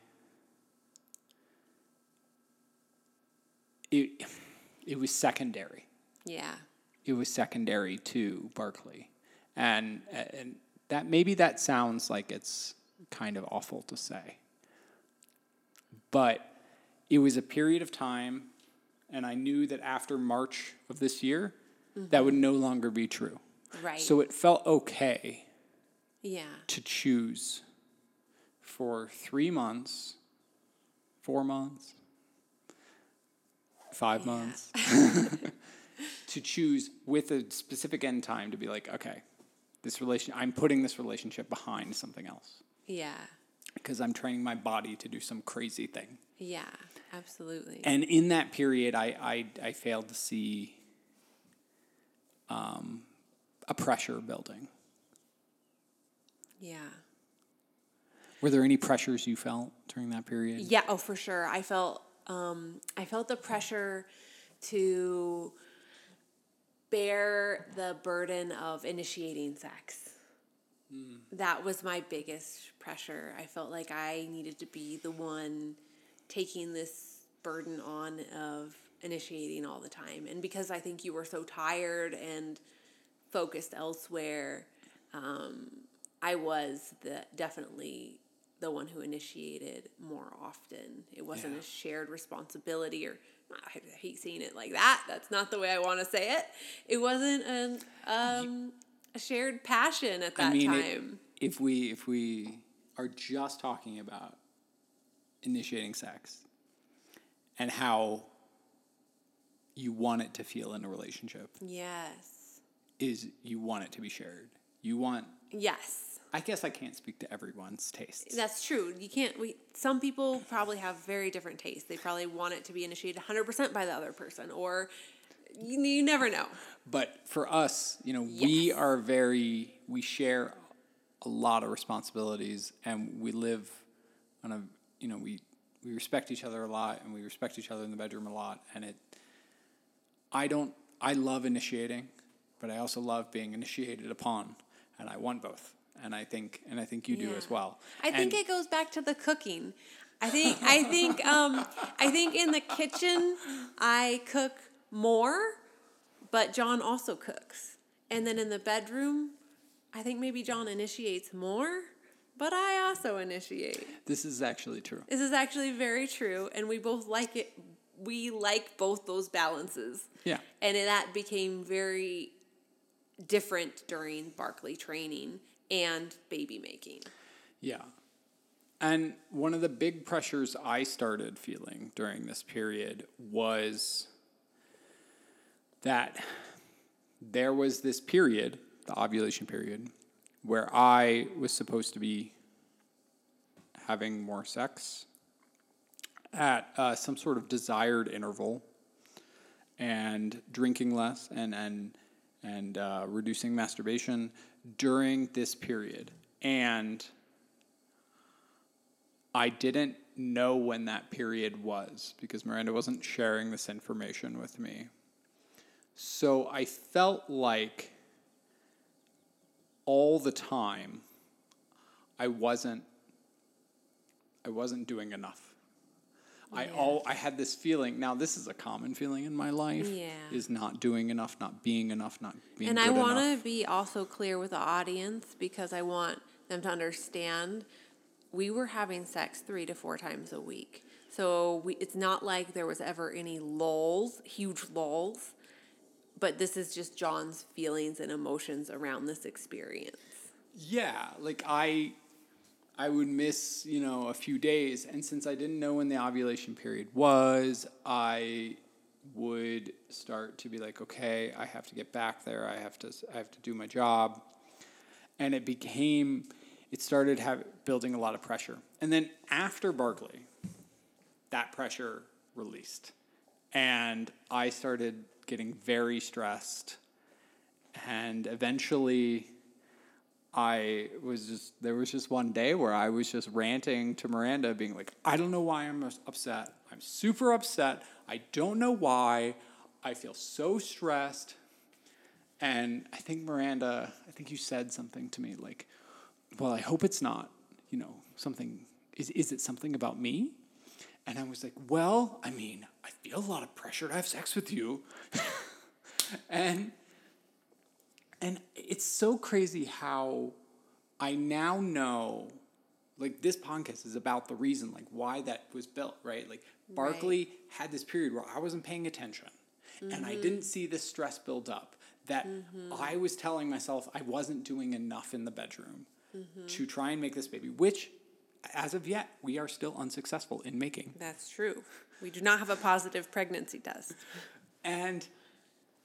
Speaker 2: it it was secondary.
Speaker 1: Yeah.
Speaker 2: It was secondary to Barkley. And and that maybe that sounds like it's kind of awful to say. But it was a period of time and I knew that after March of this year that would no longer be true.
Speaker 1: Right.
Speaker 2: So it felt okay
Speaker 1: yeah.
Speaker 2: to choose for 3 months, 4 months, 5 months to choose with a specific end time to be like, okay, this relation I'm putting this relationship behind something else
Speaker 1: Yeah.
Speaker 2: because I'm training my body to do some crazy thing.
Speaker 1: Yeah. Absolutely.
Speaker 2: And in that period, I I, I failed to see um, a pressure building.
Speaker 1: yeah.
Speaker 2: Were there any pressures you felt during that period?
Speaker 1: Yeah, oh for sure. I felt um I felt the pressure to bear the burden of initiating sex. That was my biggest pressure. I felt like I needed to be the one taking this burden on of initiating all the time. And because I think you were so tired and focused elsewhere, um, I was the definitely the one who initiated more often. It wasn't
Speaker 2: Yeah.
Speaker 1: a shared responsibility or I hate saying it like that. That's not the way I want to say it. It wasn't an um, a shared passion at that
Speaker 2: I mean, it-
Speaker 1: time.
Speaker 2: if we if we are just talking about initiating sex and how you want it to feel in a relationship
Speaker 1: yes.
Speaker 2: is you want it to be shared. You want
Speaker 1: Yes.
Speaker 2: I guess I can't speak to everyone's tastes.
Speaker 1: That's true. You can't. We some people probably have very different tastes. They probably want it to be initiated 100% by the other person, or you, you never know.
Speaker 2: But for us, you know, we are very we share a lot of responsibilities and we live on a you know, we we respect each other a lot and we respect each other in the bedroom a lot and it I don't I love initiating, but I also love being initiated upon. and I want both. And I think and I think you do
Speaker 1: Yeah.
Speaker 2: as well.
Speaker 1: I think it goes back to the cooking. I think I think um I think in the kitchen I cook more, but Jon also cooks. And then in the bedroom, I think maybe Jon initiates more, but I also initiate.
Speaker 2: this is actually true.
Speaker 1: This is actually very true and we both like it we like both those balances.
Speaker 2: Yeah.
Speaker 1: And that became very different during Barkley training and baby making.
Speaker 2: Yeah. And one of the big pressures I started feeling during this period was that there was this period, the ovulation period, where I was supposed to be having more sex at uh, some sort of desired interval and drinking less and and and uh, reducing masturbation during this period and I didn't know when that period was because Miranda wasn't sharing this information with me. So I felt like all the time I wasn't I wasn't doing enough. I all I had this feeling. Now this is a common feeling in my life.
Speaker 1: Yeah.
Speaker 2: Is not doing enough, not being enough, not being
Speaker 1: And I want to be also clear with the audience because I want them to understand we were having sex three to four times a week. So we, it's not like there was ever any lulls, huge lulls, but this is just Jon's feelings and emotions around this experience.
Speaker 2: Yeah, like I I would miss, you know, a few days and since I didn't know when the ovulation period was, I would start to be like, okay, I have to get back there. I have to I have to do my job. And it became it started have, building a lot of pressure. And then after Barkley, that pressure released. And I started getting very stressed. And eventually I was just there was just one day where I was just ranting to Miranda, being like, I don't know why I'm upset. I'm super upset. I don't know why. I feel so stressed. And I think Miranda, I think you said something to me like, well, I hope it's not, you know, something is is it something about me? And I was like, well, I mean, I feel a lot of pressure to have sex with you. and and it's so crazy how I now know, like this podcast is about the reason, like why that was built, right? Like Barkley had this period where I wasn't paying attention, and I didn't mm-hmm. see this stress build up. That mm-hmm. I was telling myself I wasn't doing enough in the bedroom mm-hmm. to try and make this baby, which, as of yet, we are still unsuccessful in making.
Speaker 1: That's true. We do not have a positive pregnancy test.
Speaker 2: And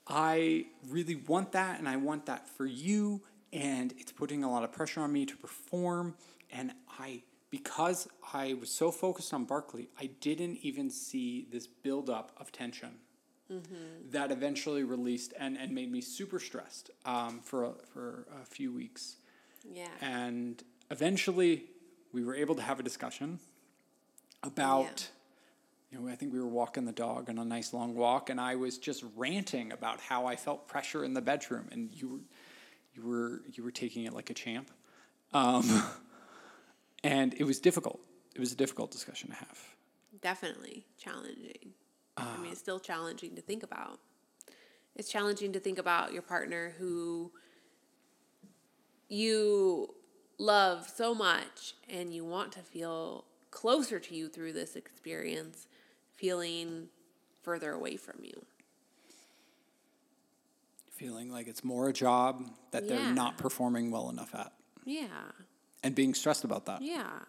Speaker 2: I really want that, and I want that for you. And it's putting a lot of pressure on me to perform. And I, because I was so focused on Barkley, I didn't even see this buildup of tension that eventually released and, and made me super stressed um, for, a, for a few weeks.
Speaker 1: Yeah.
Speaker 2: And eventually, we were able to have a discussion about, you know, I think we were walking the dog on a nice long walk, and I was just ranting about how I felt pressure in the bedroom, and you were, you were, you were taking it like a champ, um, and it was difficult. It was a difficult discussion to have.
Speaker 1: Definitely challenging. I mean, it's still challenging to think about. It's challenging to think about your partner who you love so much and you want to feel closer to you through this experience, feeling further away from you.
Speaker 2: Feeling like it's more a job that
Speaker 1: Yeah.
Speaker 2: they're not performing well enough at,
Speaker 1: Yeah.
Speaker 2: and being stressed about that.
Speaker 1: Yeah.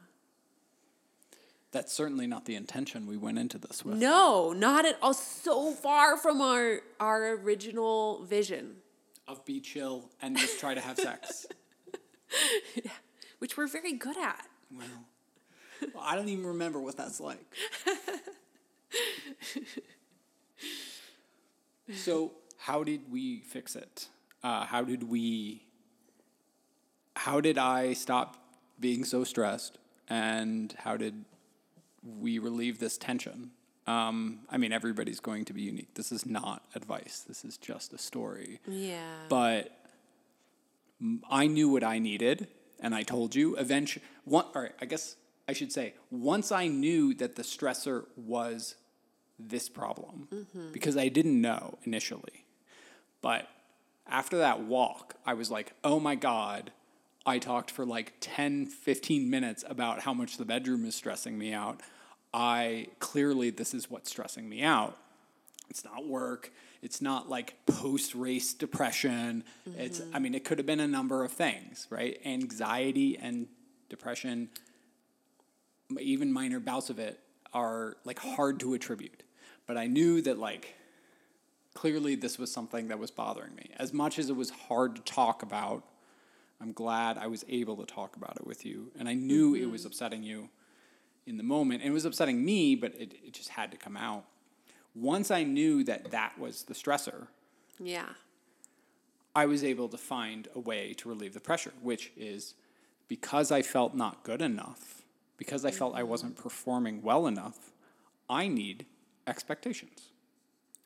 Speaker 2: That's certainly not the intention we went into this with.
Speaker 1: No, not at all. So far from our our original vision,
Speaker 2: Of be chill and just try to have sex.
Speaker 1: which we're very good at.
Speaker 2: Well, well, I don't even remember what that's like. so, how did we fix it? Uh, how did we? How did I stop being so stressed, and how did we relieve this tension? Um, I mean, everybody's going to be unique. This is not advice. This is just a story.
Speaker 1: Yeah.
Speaker 2: But I knew what I needed, and I told you. Eventually, one. All right, I guess I should say once I knew that the stressor was this problem, mm-hmm. because I didn't know initially, but after that walk, I was like, oh my god. I talked for like 10, 15 minutes about how much the bedroom is stressing me out. I clearly, this is what's stressing me out. It's not work. It's not like post race depression. It's, I mean, it could have been a number of things, right? Anxiety and depression, even minor bouts of it, are like hard to attribute. But I knew that like clearly this was something that was bothering me. As much as it was hard to talk about, I'm glad I was able to talk about it with you. And I knew it was mm-hmm. upsetting you in the moment. And it was upsetting me, but it, it just had to come out. Once I knew that that was the stressor,
Speaker 1: Yeah.
Speaker 2: I was able to find a way to relieve the pressure, which is because I felt not good enough, because I felt I mm-hmm. wasn't performing well enough, I need expectations.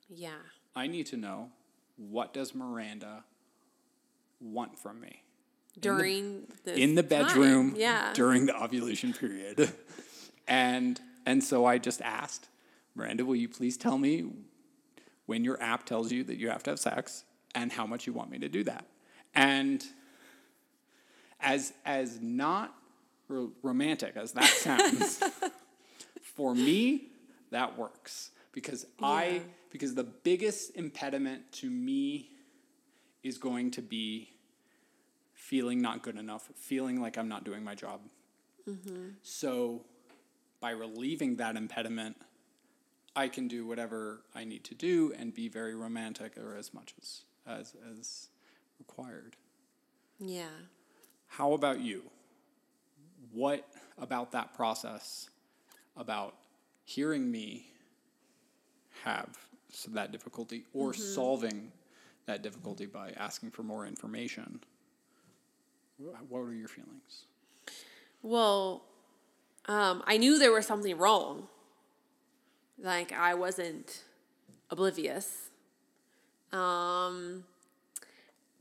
Speaker 1: Yeah.
Speaker 2: I need to know what does Miranda want from me
Speaker 1: During the
Speaker 2: in the bedroom
Speaker 1: Yeah.
Speaker 2: during the ovulation period. and and so I just asked, Miranda, will you please tell me when your app tells you that you have to have sex and how much you want me to do that? And as as not ro- romantic as that sounds, for me that works because
Speaker 1: Yeah.
Speaker 2: I because the biggest impediment to me is going to be feeling not good enough, feeling like I'm not doing my job. Mm-hmm. So, by relieving that impediment, I can do whatever I need to do and be very romantic or as much as as, as required.
Speaker 1: yeah.
Speaker 2: How about you? What about that process, about hearing me have that difficulty or solving that difficulty by asking for more information? What are your feelings?
Speaker 1: Well, um, I knew there was something wrong. Like I wasn't oblivious. Um,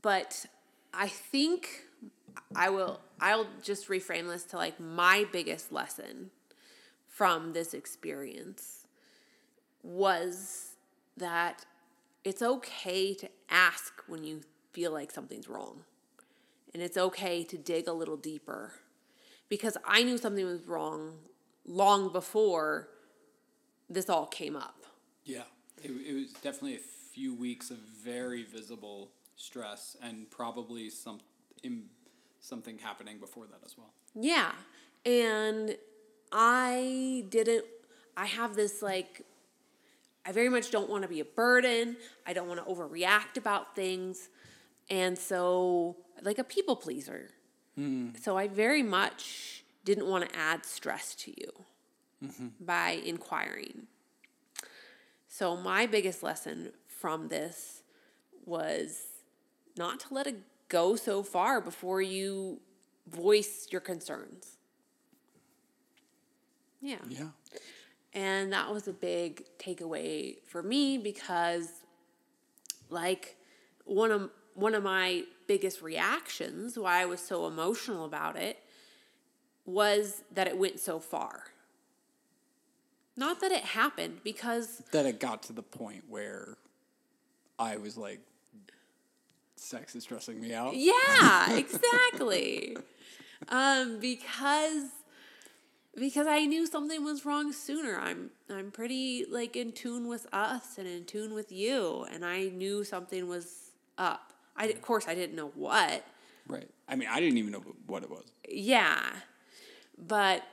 Speaker 1: but I think I will. I'll just reframe this to like my biggest lesson from this experience was that it's okay to ask when you feel like something's wrong. And it's okay to dig a little deeper because I knew something was wrong long before this all came up.
Speaker 2: Yeah, it, it was definitely a few weeks of very visible stress and probably some im, something happening before that as well.
Speaker 1: Yeah. And I didn't, I have this like, I very much don't want to be a burden. I don't want to overreact about things. And so, like a people pleaser. Hmm. So, I very much didn't want to add stress to you Mm-hmm. by inquiring. So, my biggest lesson from this was not to let it go so far before you voice your concerns. Yeah.
Speaker 2: Yeah.
Speaker 1: And that was a big takeaway for me because like one of one of my biggest reactions why I was so emotional about it was that it went so far. Not that it happened because
Speaker 2: That it got to the point where I was like, sex is stressing me out.
Speaker 1: Yeah, exactly. um, because because I knew something was wrong sooner. I'm I'm pretty like in tune with us and in tune with you, and I knew something was up. I of course I didn't know what.
Speaker 2: Right. I mean, I didn't even know what it was.
Speaker 1: Yeah, but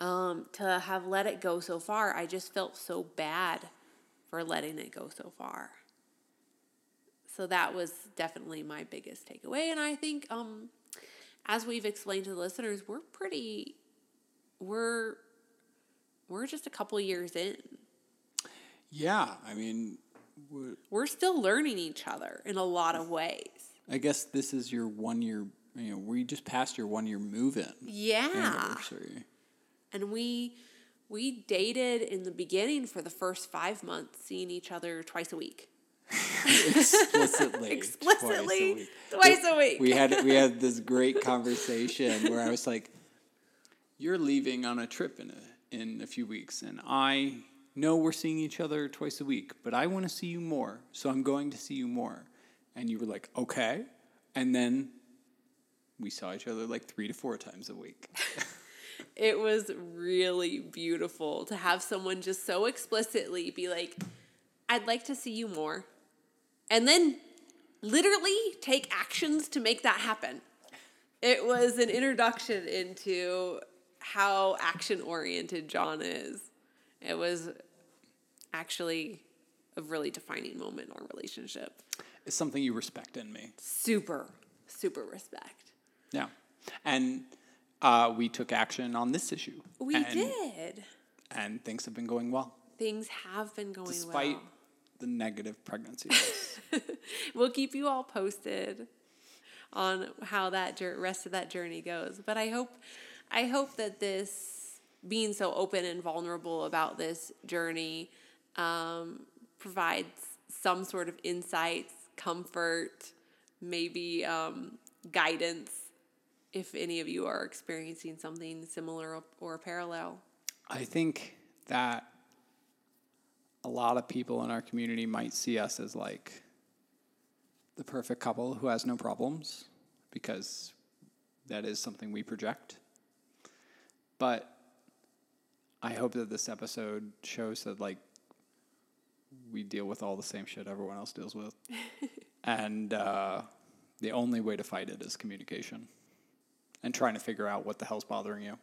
Speaker 1: um, to have let it go so far, I just felt so bad for letting it go so far. So that was definitely my biggest takeaway, and I think um, as we've explained to the listeners, we're pretty, we're we're just a couple years in.
Speaker 2: Yeah. I mean, w-
Speaker 1: We're still learning each other in a lot of ways.
Speaker 2: I guess this is your one year, you know, we just passed your one year move in
Speaker 1: Yeah.
Speaker 2: anniversary.
Speaker 1: And we we dated in the beginning for the first five months seeing each other twice a week
Speaker 2: explicitly.
Speaker 1: Explicitly,
Speaker 2: Twice
Speaker 1: twice a week.
Speaker 2: We had we had this great conversation where I was like, "You're leaving on a trip in a in a few weeks, and I know we're seeing each other twice a week, but I want to see you more, so I'm going to see you more." And you were like, "Okay," and then we saw each other like three to four times a week.
Speaker 1: it was really beautiful to have someone just so explicitly be like, I'd like to see you more. And then literally take actions to make that happen. It was an introduction into how action oriented Jon is. It was actually a really defining moment in our relationship.
Speaker 2: It's something you respect in me.
Speaker 1: Super, super respect.
Speaker 2: Yeah, and uh, we took action on this issue.
Speaker 1: We
Speaker 2: and,
Speaker 1: did.
Speaker 2: and things have been going well
Speaker 1: Things have been going
Speaker 2: despite
Speaker 1: well.
Speaker 2: Despite the negative pregnancy.
Speaker 1: We'll keep you all posted on how that rest of that journey goes. But I hope, I hope that this being so open and vulnerable about this journey um, provides some sort of insights, comfort, maybe um, guidance if any of you are experiencing something similar or parallel.
Speaker 2: I think that a lot of people in our community might see us as like the perfect couple who has no problems because that is something we project. But I hope that this episode shows that like we deal with all the same shit everyone else deals with. and uh, the only way to fight it is communication and trying to figure out what the hell's bothering you.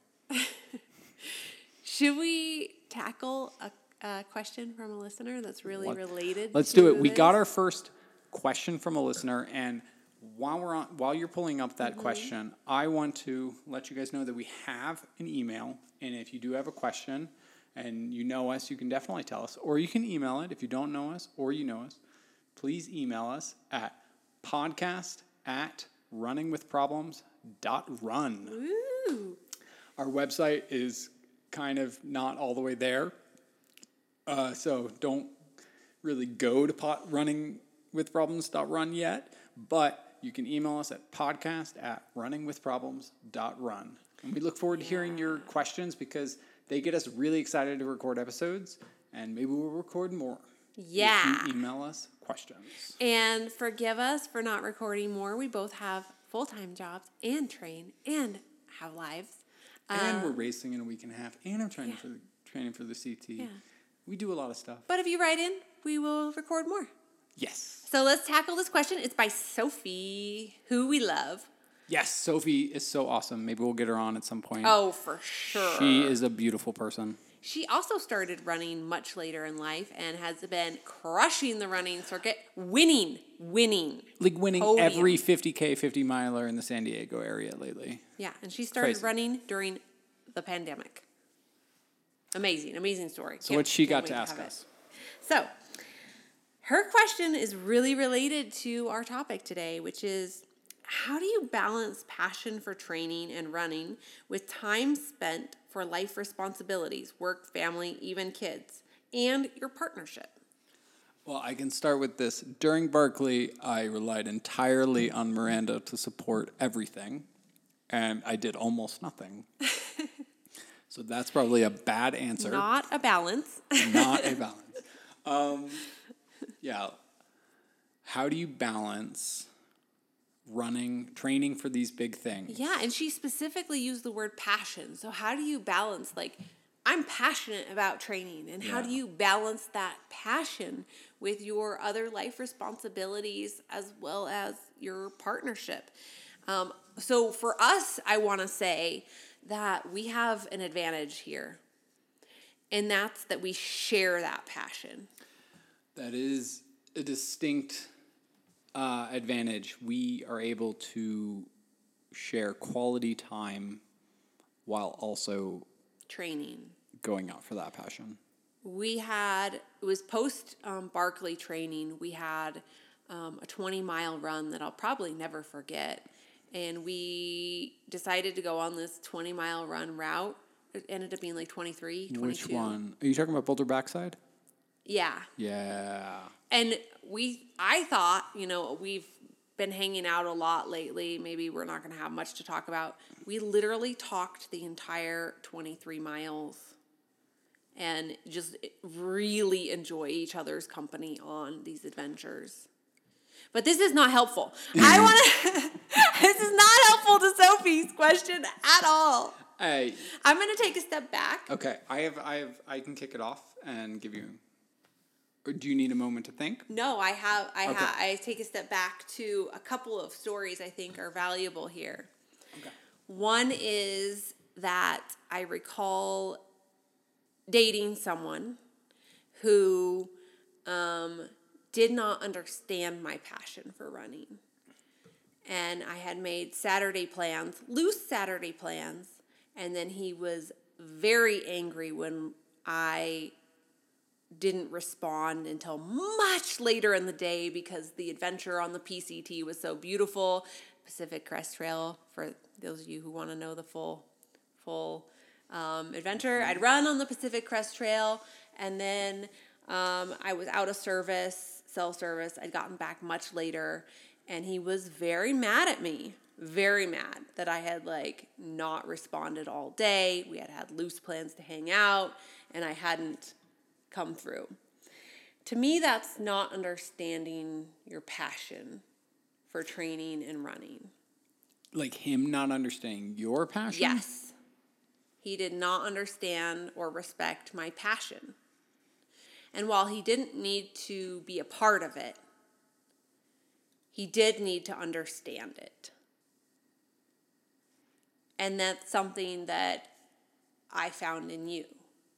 Speaker 1: Should we tackle a, a question from a listener that's really related?
Speaker 2: Let's do it. We
Speaker 1: this?
Speaker 2: got our first question from a listener, and while we're on, while you're pulling up
Speaker 1: Mm-hmm.
Speaker 2: that question, I want to let you guys know that we have an email, and if you do have a question and you know us, you can definitely tell us, or you can email it if you don't know us or you know us. Please email us at podcast at runningwithproblems.run.
Speaker 1: Ooh.
Speaker 2: Our website is kind of not all the way there. Uh, so don't really go to pot running with problems.run yet, but you can email us at podcast at runningwithproblems.run. And we look forward to hearing your questions because they get us really excited to record episodes and maybe we'll record more.
Speaker 1: Yeah.
Speaker 2: Email us questions.
Speaker 1: And forgive us for not recording more. We both have full time jobs and train and have lives.
Speaker 2: and um, we're racing in a week and a half and I'm training for the training for the CT. Yeah. We do a lot of stuff.
Speaker 1: But if you write in, we will record more.
Speaker 2: Yes.
Speaker 1: So let's tackle this question. It's by Sophie, who we love.
Speaker 2: Yes, Sophie is so awesome. Maybe we'll get her on at some point.
Speaker 1: Oh, for sure.
Speaker 2: She is a beautiful person.
Speaker 1: She also started running much later in life and has been crushing the running circuit, winning, winning.
Speaker 2: Like winning
Speaker 1: Podium.
Speaker 2: every 50K, 50 miler in the San Diego area lately.
Speaker 1: Yeah, and she started
Speaker 2: Crazy.
Speaker 1: running during the pandemic. Amazing, amazing story.
Speaker 2: So, what she got to ask
Speaker 1: it.
Speaker 2: us?
Speaker 1: So, her question is really related to our topic today, which is how do you balance passion for training and running with time spent for life responsibilities, work, family, even kids, and your partnership?
Speaker 2: Well, I can start with this. During Barkley, I relied entirely on Miranda to support everything, and I did almost nothing. so, that's probably a bad answer.
Speaker 1: Not a balance.
Speaker 2: not a balance. Um, yeah. How do you balance running, training for these big things?
Speaker 1: Yeah, and she specifically used the word passion. So how do you balance like I'm passionate about training and how do you balance that passion with your other life responsibilities as well as your partnership? Um, so for us, I want to say that we have an advantage here. And that's that we share that passion.
Speaker 2: That is a distinct uh, advantage. We are able to share quality time while also
Speaker 1: Training.
Speaker 2: going out for that passion.
Speaker 1: we had it was post um, Barkley training. We had um, a 20 mile run that I'll probably never forget, and we decided to go on this 20 mile run route. It ended up being like 23, 22.
Speaker 2: Which one? Are you talking about Boulder Backside?
Speaker 1: Yeah,
Speaker 2: Yeah.
Speaker 1: and we, I thought, you know, we've been hanging out a lot lately. Maybe we're not going to have much to talk about. We literally talked the entire 23 miles and just really enjoy each other's company on these adventures. But this is not helpful. I want to, this is not helpful to Sophie's question at all.
Speaker 2: Hey,
Speaker 1: I'm going to take a step back.
Speaker 2: okay. I have, I have, I can kick it off and give you. Or do you need a moment to think?
Speaker 1: No, I have I
Speaker 2: Okay.
Speaker 1: have I take a step back to a couple of stories I think are valuable here.
Speaker 2: Okay.
Speaker 1: One is that I recall dating someone who um, did not understand my passion for running. And I had made Saturday plans, loose Saturday plans, and then he was very angry when I didn't respond until much later in the day because the adventure on the PCT was so beautiful. Pacific Crest Trail, for those of you who want to know the full full um, adventure, I'd run on the Pacific Crest Trail, and then um, I was out of service, cell service. I'd gotten back much later, and he was very mad at me. Very mad that I had like not responded all day. We had had loose plans to hang out, and I hadn't come through. To me, that's not understanding your passion for training and running.
Speaker 2: Like him not understanding your passion?
Speaker 1: Yes, he did not understand or respect my passion. And while he didn't need to be a part of it, he did need to understand it. And that's something that I found in you.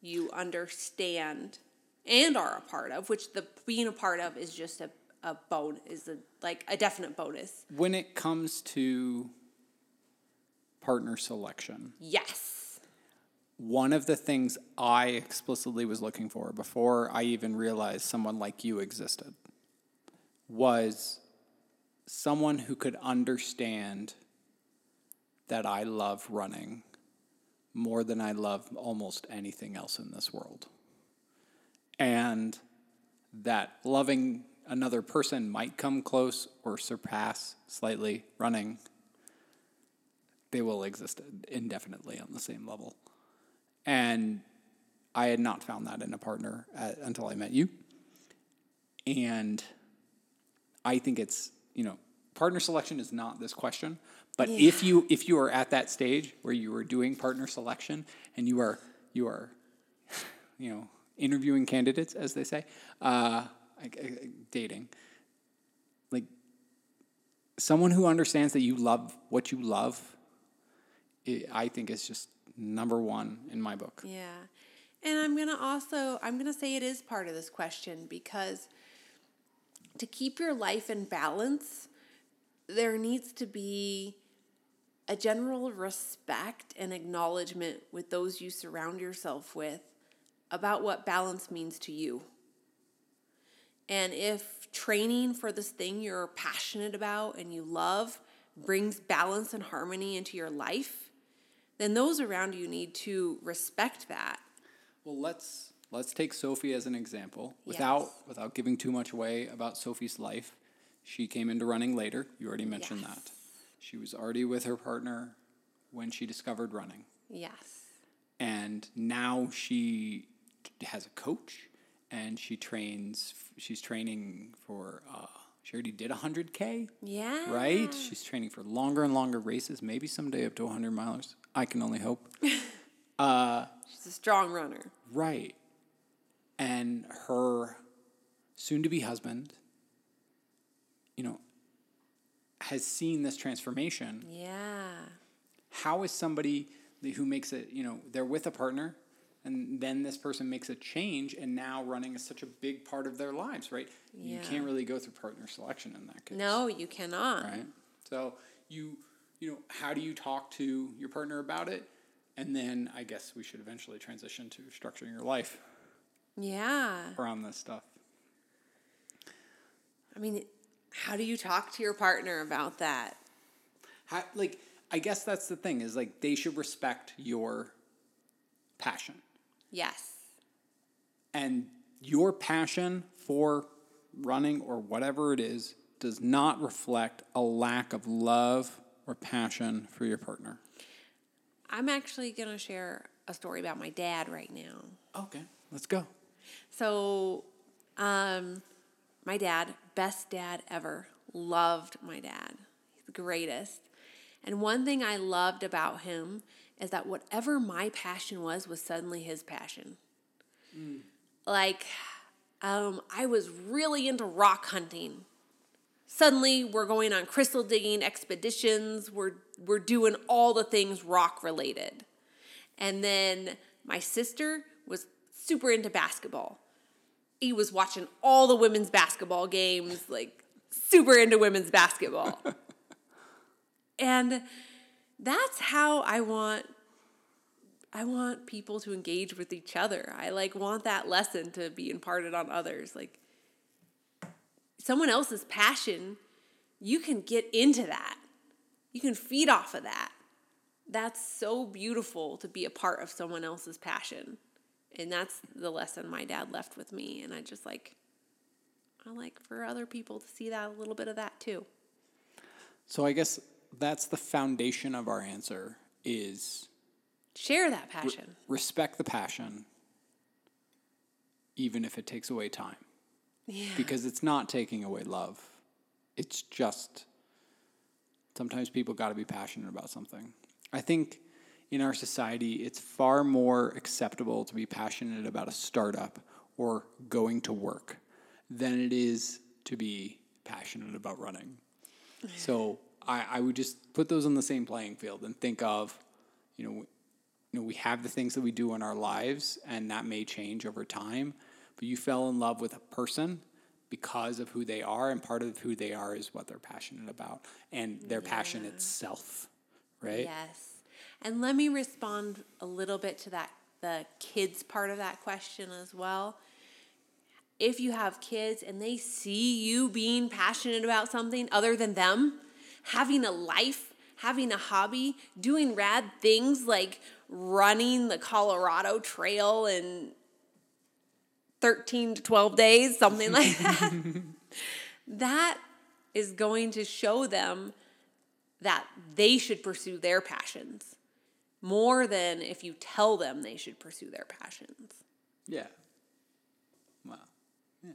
Speaker 1: You understand and are a part of, which the being a part of is just a, a bone is a like a definite bonus.
Speaker 2: When it comes to partner selection,
Speaker 1: Yes.
Speaker 2: one of the things I explicitly was looking for before I even realized someone like you existed was someone who could understand that I love running more than I love almost anything else in this world. And that loving another person might come close or surpass slightly running, they will exist indefinitely on the same level. And I had not found that in a partner at, until I met you. And I think it's, you know, partner selection is not this question, but if you if you are at that stage where you are doing partner selection and you are you are you know, interviewing candidates as they say, uh, dating. Like someone who understands that you love what you love, i I think is just number one in my book.
Speaker 1: Yeah. And I'm going to also I'm going to say it is part of this question because to keep your life in balance, there needs to be a general respect and acknowledgement with those you surround yourself with about what balance means to you. And if training for this thing you're passionate about and you love brings balance and harmony into your life, then those around you need to respect that.
Speaker 2: Well, let's let's take Sophie as an example without
Speaker 1: Yes.
Speaker 2: without giving too much away about Sophie's life. She came into running later. You already mentioned
Speaker 1: Yes.
Speaker 2: that. She was already with her partner when she discovered running.
Speaker 1: Yes.
Speaker 2: and now she has a coach and she trains she's training for uh, she already did 100k
Speaker 1: Yeah.
Speaker 2: right she's training for longer and longer races maybe someday up to 100 miles i can only hope
Speaker 1: She's a strong runner.
Speaker 2: right and her soon-to-be husband you know has seen this transformation
Speaker 1: Yeah.
Speaker 2: how is somebody who makes it you know they're with a partner and then this person makes a change and now running is such a big part of their lives right? You can't really go through partner selection in that case.
Speaker 1: No, you cannot.
Speaker 2: right? So you you know how do you talk to your partner about it? And then i guess we should eventually transition to structuring your life
Speaker 1: Yeah.
Speaker 2: around this stuff.
Speaker 1: I mean, how do you talk to your partner about that?
Speaker 2: how, like i guess that's the thing is like they should respect your passion
Speaker 1: Yes.
Speaker 2: and your passion for running or whatever it is does not reflect a lack of love or passion for your partner.
Speaker 1: I'm actually going to share a story about my dad right now.
Speaker 2: Okay, let's go.
Speaker 1: So, um, my dad, best dad ever, loved my dad. He's the greatest. And one thing I loved about him is that whatever my passion was, was suddenly his passion. Like, um, I was really into rock hunting. Suddenly, we're going on crystal digging expeditions. We're we're doing all the things rock related. And then my sister was super into basketball. He was watching all the women's basketball games, like super into women's basketball. and that's how I want I want people to engage with each other. I like want that lesson to be imparted on others. Like someone else's passion, you can get into that. You can feed off of that. That's so beautiful to be a part of someone else's passion. And that's the lesson my dad left with me. And I just like, I like for other people to see that a little bit of that too.
Speaker 2: So I guess that's the foundation of our answer is
Speaker 1: Share that passion.
Speaker 2: respect the passion even if it takes away time.
Speaker 1: Yeah.
Speaker 2: because it's not taking away love. It's just sometimes people got to be passionate about something. I think in our society, it's far more acceptable to be passionate about a startup or going to work than it is to be passionate about running. So I, I would just put those on the same playing field and think of, you know, you know, we have the things that we do in our lives, and that may change over time. But you fell in love with a person because of who they are, and part of who they are is what they're passionate about and their passion itself, right?
Speaker 1: Yes. And let me respond a little bit to that the kids part of that question as well. If you have kids and they see you being passionate about something other than them, having a life, having a hobby, doing rad things like running the Colorado Trail in 13 to 12 days, something like that. that is going to show them that they should pursue their passions more than if you tell them they should pursue their passions.
Speaker 2: Yeah. Wow. Yeah.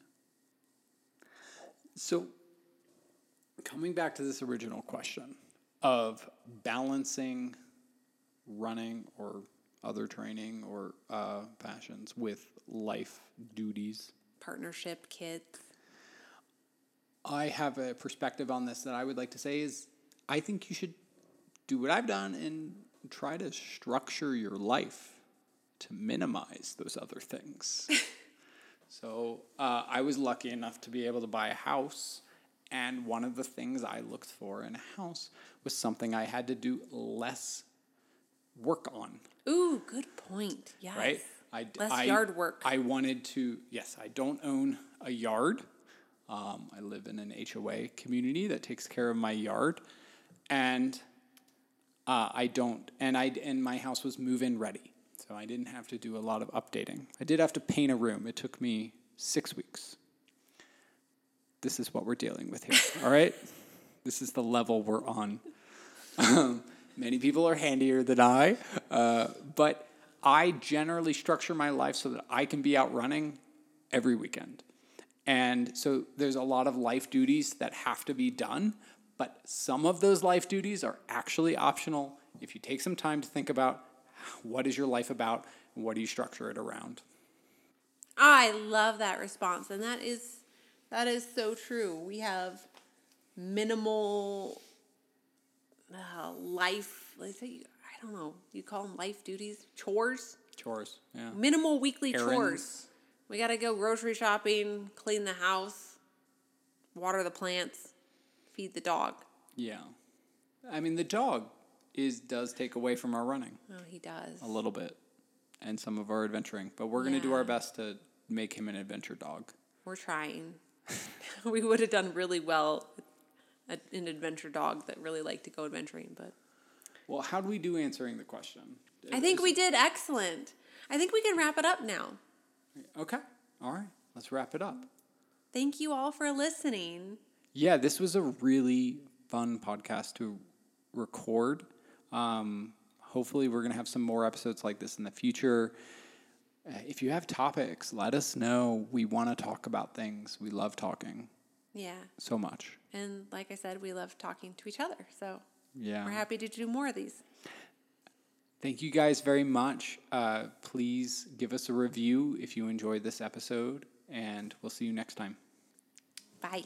Speaker 2: So, coming back to this original question of balancing running or other training or uh, passions with life duties,
Speaker 1: Partnership, kids.
Speaker 2: I have a perspective on this that I would like to say is I think you should do what I've done and try to structure your life to minimize those other things. so uh, I was lucky enough to be able to buy a house. And one of the things I looked for in a house was something I had to do less work on
Speaker 1: Ooh, good point. Yes.
Speaker 2: right? I,
Speaker 1: Less
Speaker 2: I-
Speaker 1: yard work.
Speaker 2: I wanted to, yes, I don't own a yard. Um, I live in an HOA community that takes care of my yard, and uh, I don't. And I and my house was move-in ready, so I didn't have to do a lot of updating. I did have to paint a room. It took me six weeks. This is what we're dealing with here. all right, this is the level we're on. Um, many people are handier than I, uh, but I generally structure my life so that I can be out running every weekend. And so there's a lot of life duties that have to be done, but some of those life duties are actually optional if you take some time to think about what is your life about and what do you structure it around.
Speaker 1: I love that response, and that is that is so true. We have minimal uh, life. Let's say I don't know. You call them life duties, chores.
Speaker 2: Chores, yeah.
Speaker 1: Minimal weekly
Speaker 2: Errands.
Speaker 1: chores. We got to go grocery shopping, clean the house, water the plants, feed the dog.
Speaker 2: Yeah. I mean, the dog is does take away from our running
Speaker 1: Oh, he does.
Speaker 2: a little bit and some of our adventuring, but we're going to do our best to make him an adventure dog.
Speaker 1: We're trying. we would have done really well with a- an adventure dog that really liked to go adventuring, but
Speaker 2: Well, how do we do answering the question?
Speaker 1: I think we did excellent. I think we can wrap it up now.
Speaker 2: Okay. All right. Let's wrap it up.
Speaker 1: Thank you all for listening.
Speaker 2: Yeah, this was a really fun podcast to record. Um, hopefully, we're going to have some more episodes like this in the future. Uh, if you have topics, let us know. We want to talk about things. We love talking
Speaker 1: Yeah.
Speaker 2: so much.
Speaker 1: And like I said, we love talking to each other. So
Speaker 2: Yeah.
Speaker 1: we're happy to do more of these.
Speaker 2: Thank you guys very much. Uh, please give us a review if you enjoyed this episode, and we'll see you next time.
Speaker 1: Bye.